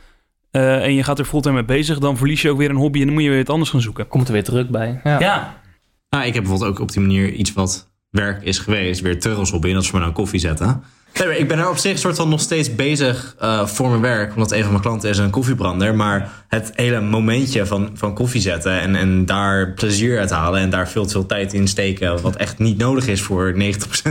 eh, en je gaat er fulltime mee bezig, dan verlies je ook weer een hobby en dan moet je weer wat anders gaan zoeken. komt er weer druk bij. Ja. Ja, Nou, ik heb bijvoorbeeld ook op die manier iets wat werk is geweest, weer terug als hobby. En dat is voor mij nou koffie zetten. Nee, ik ben er op zich soort van nog steeds bezig eh, voor mijn werk. Omdat een van mijn klanten is een koffiebrander. Maar het hele momentje van, van koffie zetten en, en daar plezier uit halen. En daar veel te veel tijd in steken. Wat echt niet nodig is voor 90%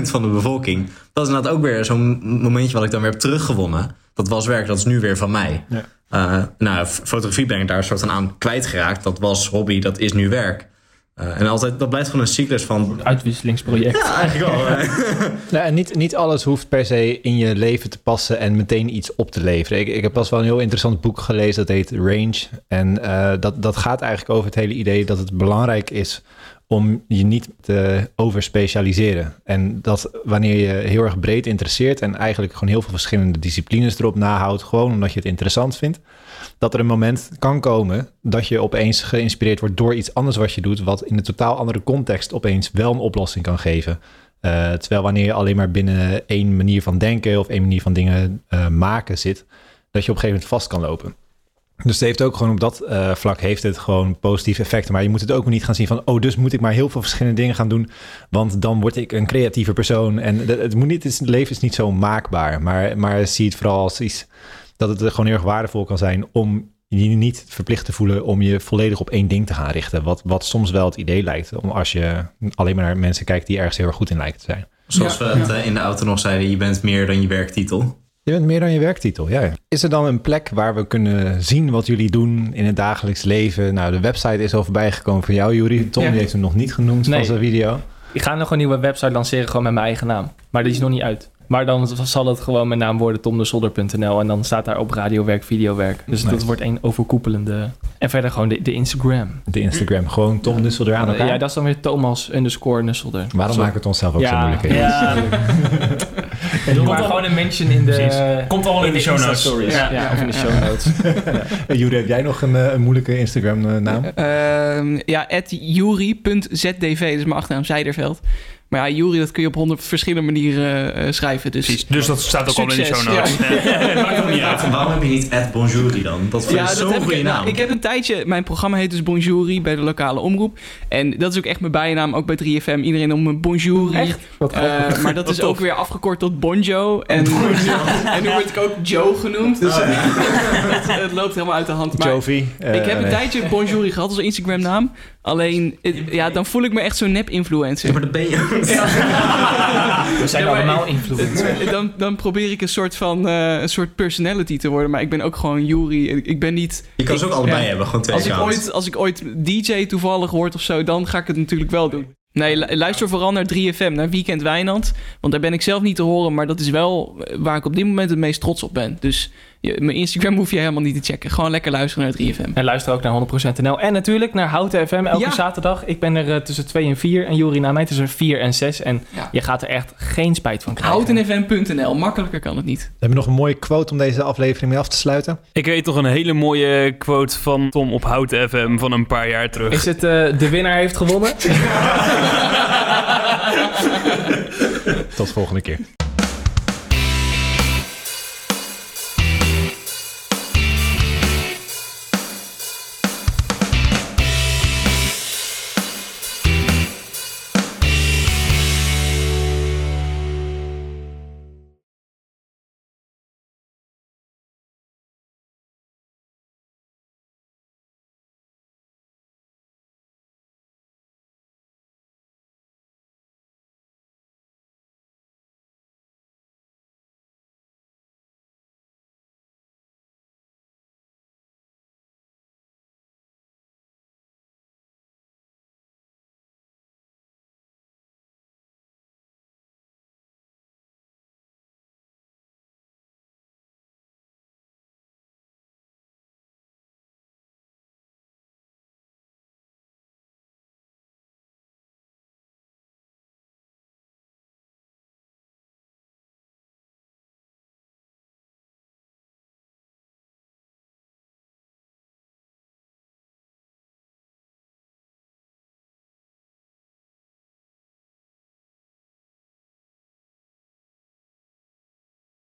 van de bevolking. Dat is inderdaad ook weer zo'n momentje wat ik dan weer heb teruggewonnen. Dat was werk, dat is nu weer van mij. Ja. Eh, nou, fotografie ben ik daar een soort van aan kwijtgeraakt. Dat was hobby, dat is nu werk. Eh, en altijd, dat blijft gewoon een cyclus van... Uitwisselingsproject. Ja, eigenlijk wel. Nou, en niet, niet alles hoeft per se in je leven te passen en meteen iets op te leveren. Ik, ik heb pas wel een heel interessant boek gelezen, dat heet Range. En eh, dat, dat gaat eigenlijk over het hele idee dat het belangrijk is om je niet te overspecialiseren. En dat wanneer je heel erg breed interesseert en eigenlijk gewoon heel veel verschillende disciplines erop nahoudt, gewoon omdat je het interessant vindt, dat er een moment kan komen dat je opeens geïnspireerd wordt door iets anders wat je doet, wat in een totaal andere context opeens wel een oplossing kan geven. Uh, terwijl wanneer je alleen maar binnen één manier van denken of één manier van dingen uh, maken zit, dat je op een gegeven moment vast kan lopen. Dus het heeft ook gewoon op dat uh, vlak heeft het gewoon positieve effecten. Maar je moet het ook niet gaan zien van, oh, dus moet ik maar heel veel verschillende dingen gaan doen, want dan word ik een creatieve persoon. En het, het moet niet, het leven is niet zo maakbaar, maar, maar zie het vooral als iets dat het gewoon heel erg waardevol kan zijn om je niet verplicht te voelen om je volledig op één ding te gaan richten. Wat, wat soms wel het idee lijkt, om als je alleen maar naar mensen kijkt die ergens heel erg goed in lijken te zijn. Zoals ja, we het ja. in de auto nog zeiden, je bent meer dan je werktitel. Je bent meer dan je werktitel, ja, ja. Is er dan een plek waar we kunnen zien wat jullie doen in het dagelijks leven? Nou, de website is al voorbij gekomen van jou, Juri. Tom ja. die heeft hem nog niet genoemd nee. van zijn video. Ik ga nog een nieuwe website lanceren, gewoon met mijn eigen naam. Maar die is nog niet uit. Maar dan zal het gewoon mijn naam worden, tomdesolder.nl. En dan staat daar op radiowerk, videowerk. Dus nice. dat wordt een overkoepelende... En verder gewoon de, de Instagram. De Instagram, gewoon Tom ja. Nusselder aan elkaar? Ja, dat is dan weer Thomas underscore Nusselder. Waarom maken we het onszelf ook ja. zo moeilijk? Hè? Ja, en doe maar gewoon een mention in de... Precies. Komt al in, in de, de show notes. Stories. Ja, ja, of in de show notes. ja. Juri, heb jij nog een, een moeilijke Instagram naam? Uh, ja, juri.zdv, dat is mijn achternaam, Zijderveld. Maar ja, Jury, dat kun je op honderd verschillende manieren uh, schrijven. Dus, Precies, dus dat staat ook Succes, al in de show notes. Ja. Waarom heb je niet Bonjouri dan? Dat vind ja, ik zo'n goede ik, naam. Nou, ik heb een tijdje, mijn programma heet dus Bonjouri bij de lokale omroep. En dat is ook echt mijn bijnaam, ook bij 3FM. Iedereen om me Bonjouri. Echt? Wat uh, maar dat is ook weer afgekort tot Bonjo. En, en nu word ik ook Joe genoemd. Dus oh, het, het, loopt helemaal uit de hand. Maar Jovi. Uh, ik heb een nee. tijdje Bonjouri gehad als Instagram naam. Alleen, het, ja, dan voel ik me echt zo'n nep-influencer. Ja, maar dat ben je. We zijn ja, allemaal influencers. Dan, dan probeer ik een soort van uh, een soort personality te worden. Maar ik ben ook gewoon Jury. Ik ben niet... Je kan ik, ze ook allebei hebben, gewoon twee als ik, ooit, als ik ooit DJ toevallig word of zo, dan ga ik het natuurlijk wel doen. Nee, luister vooral naar 3FM, naar Weekend Wijnand. Want daar ben ik zelf niet te horen, maar dat is wel waar ik op dit moment het meest trots op ben. Dus je- mijn Instagram hoef je helemaal niet te checken. Gewoon lekker luisteren naar 3FM. En luister ook naar 100% NL. En natuurlijk naar Houten FM elke Ja. zaterdag. Ik ben er eh, tussen 2 en 4. En Jori na mij tussen 4 en 6. En Ja. je gaat er echt geen spijt van krijgen. Houtenfm.nl, makkelijker kan het niet. We hebben nog een mooie quote om deze aflevering mee af te sluiten. Ik weet toch een hele mooie quote van Tom op Houten FM van een paar jaar terug. Is het eh, de winnaar heeft gewonnen? Tot volgende keer.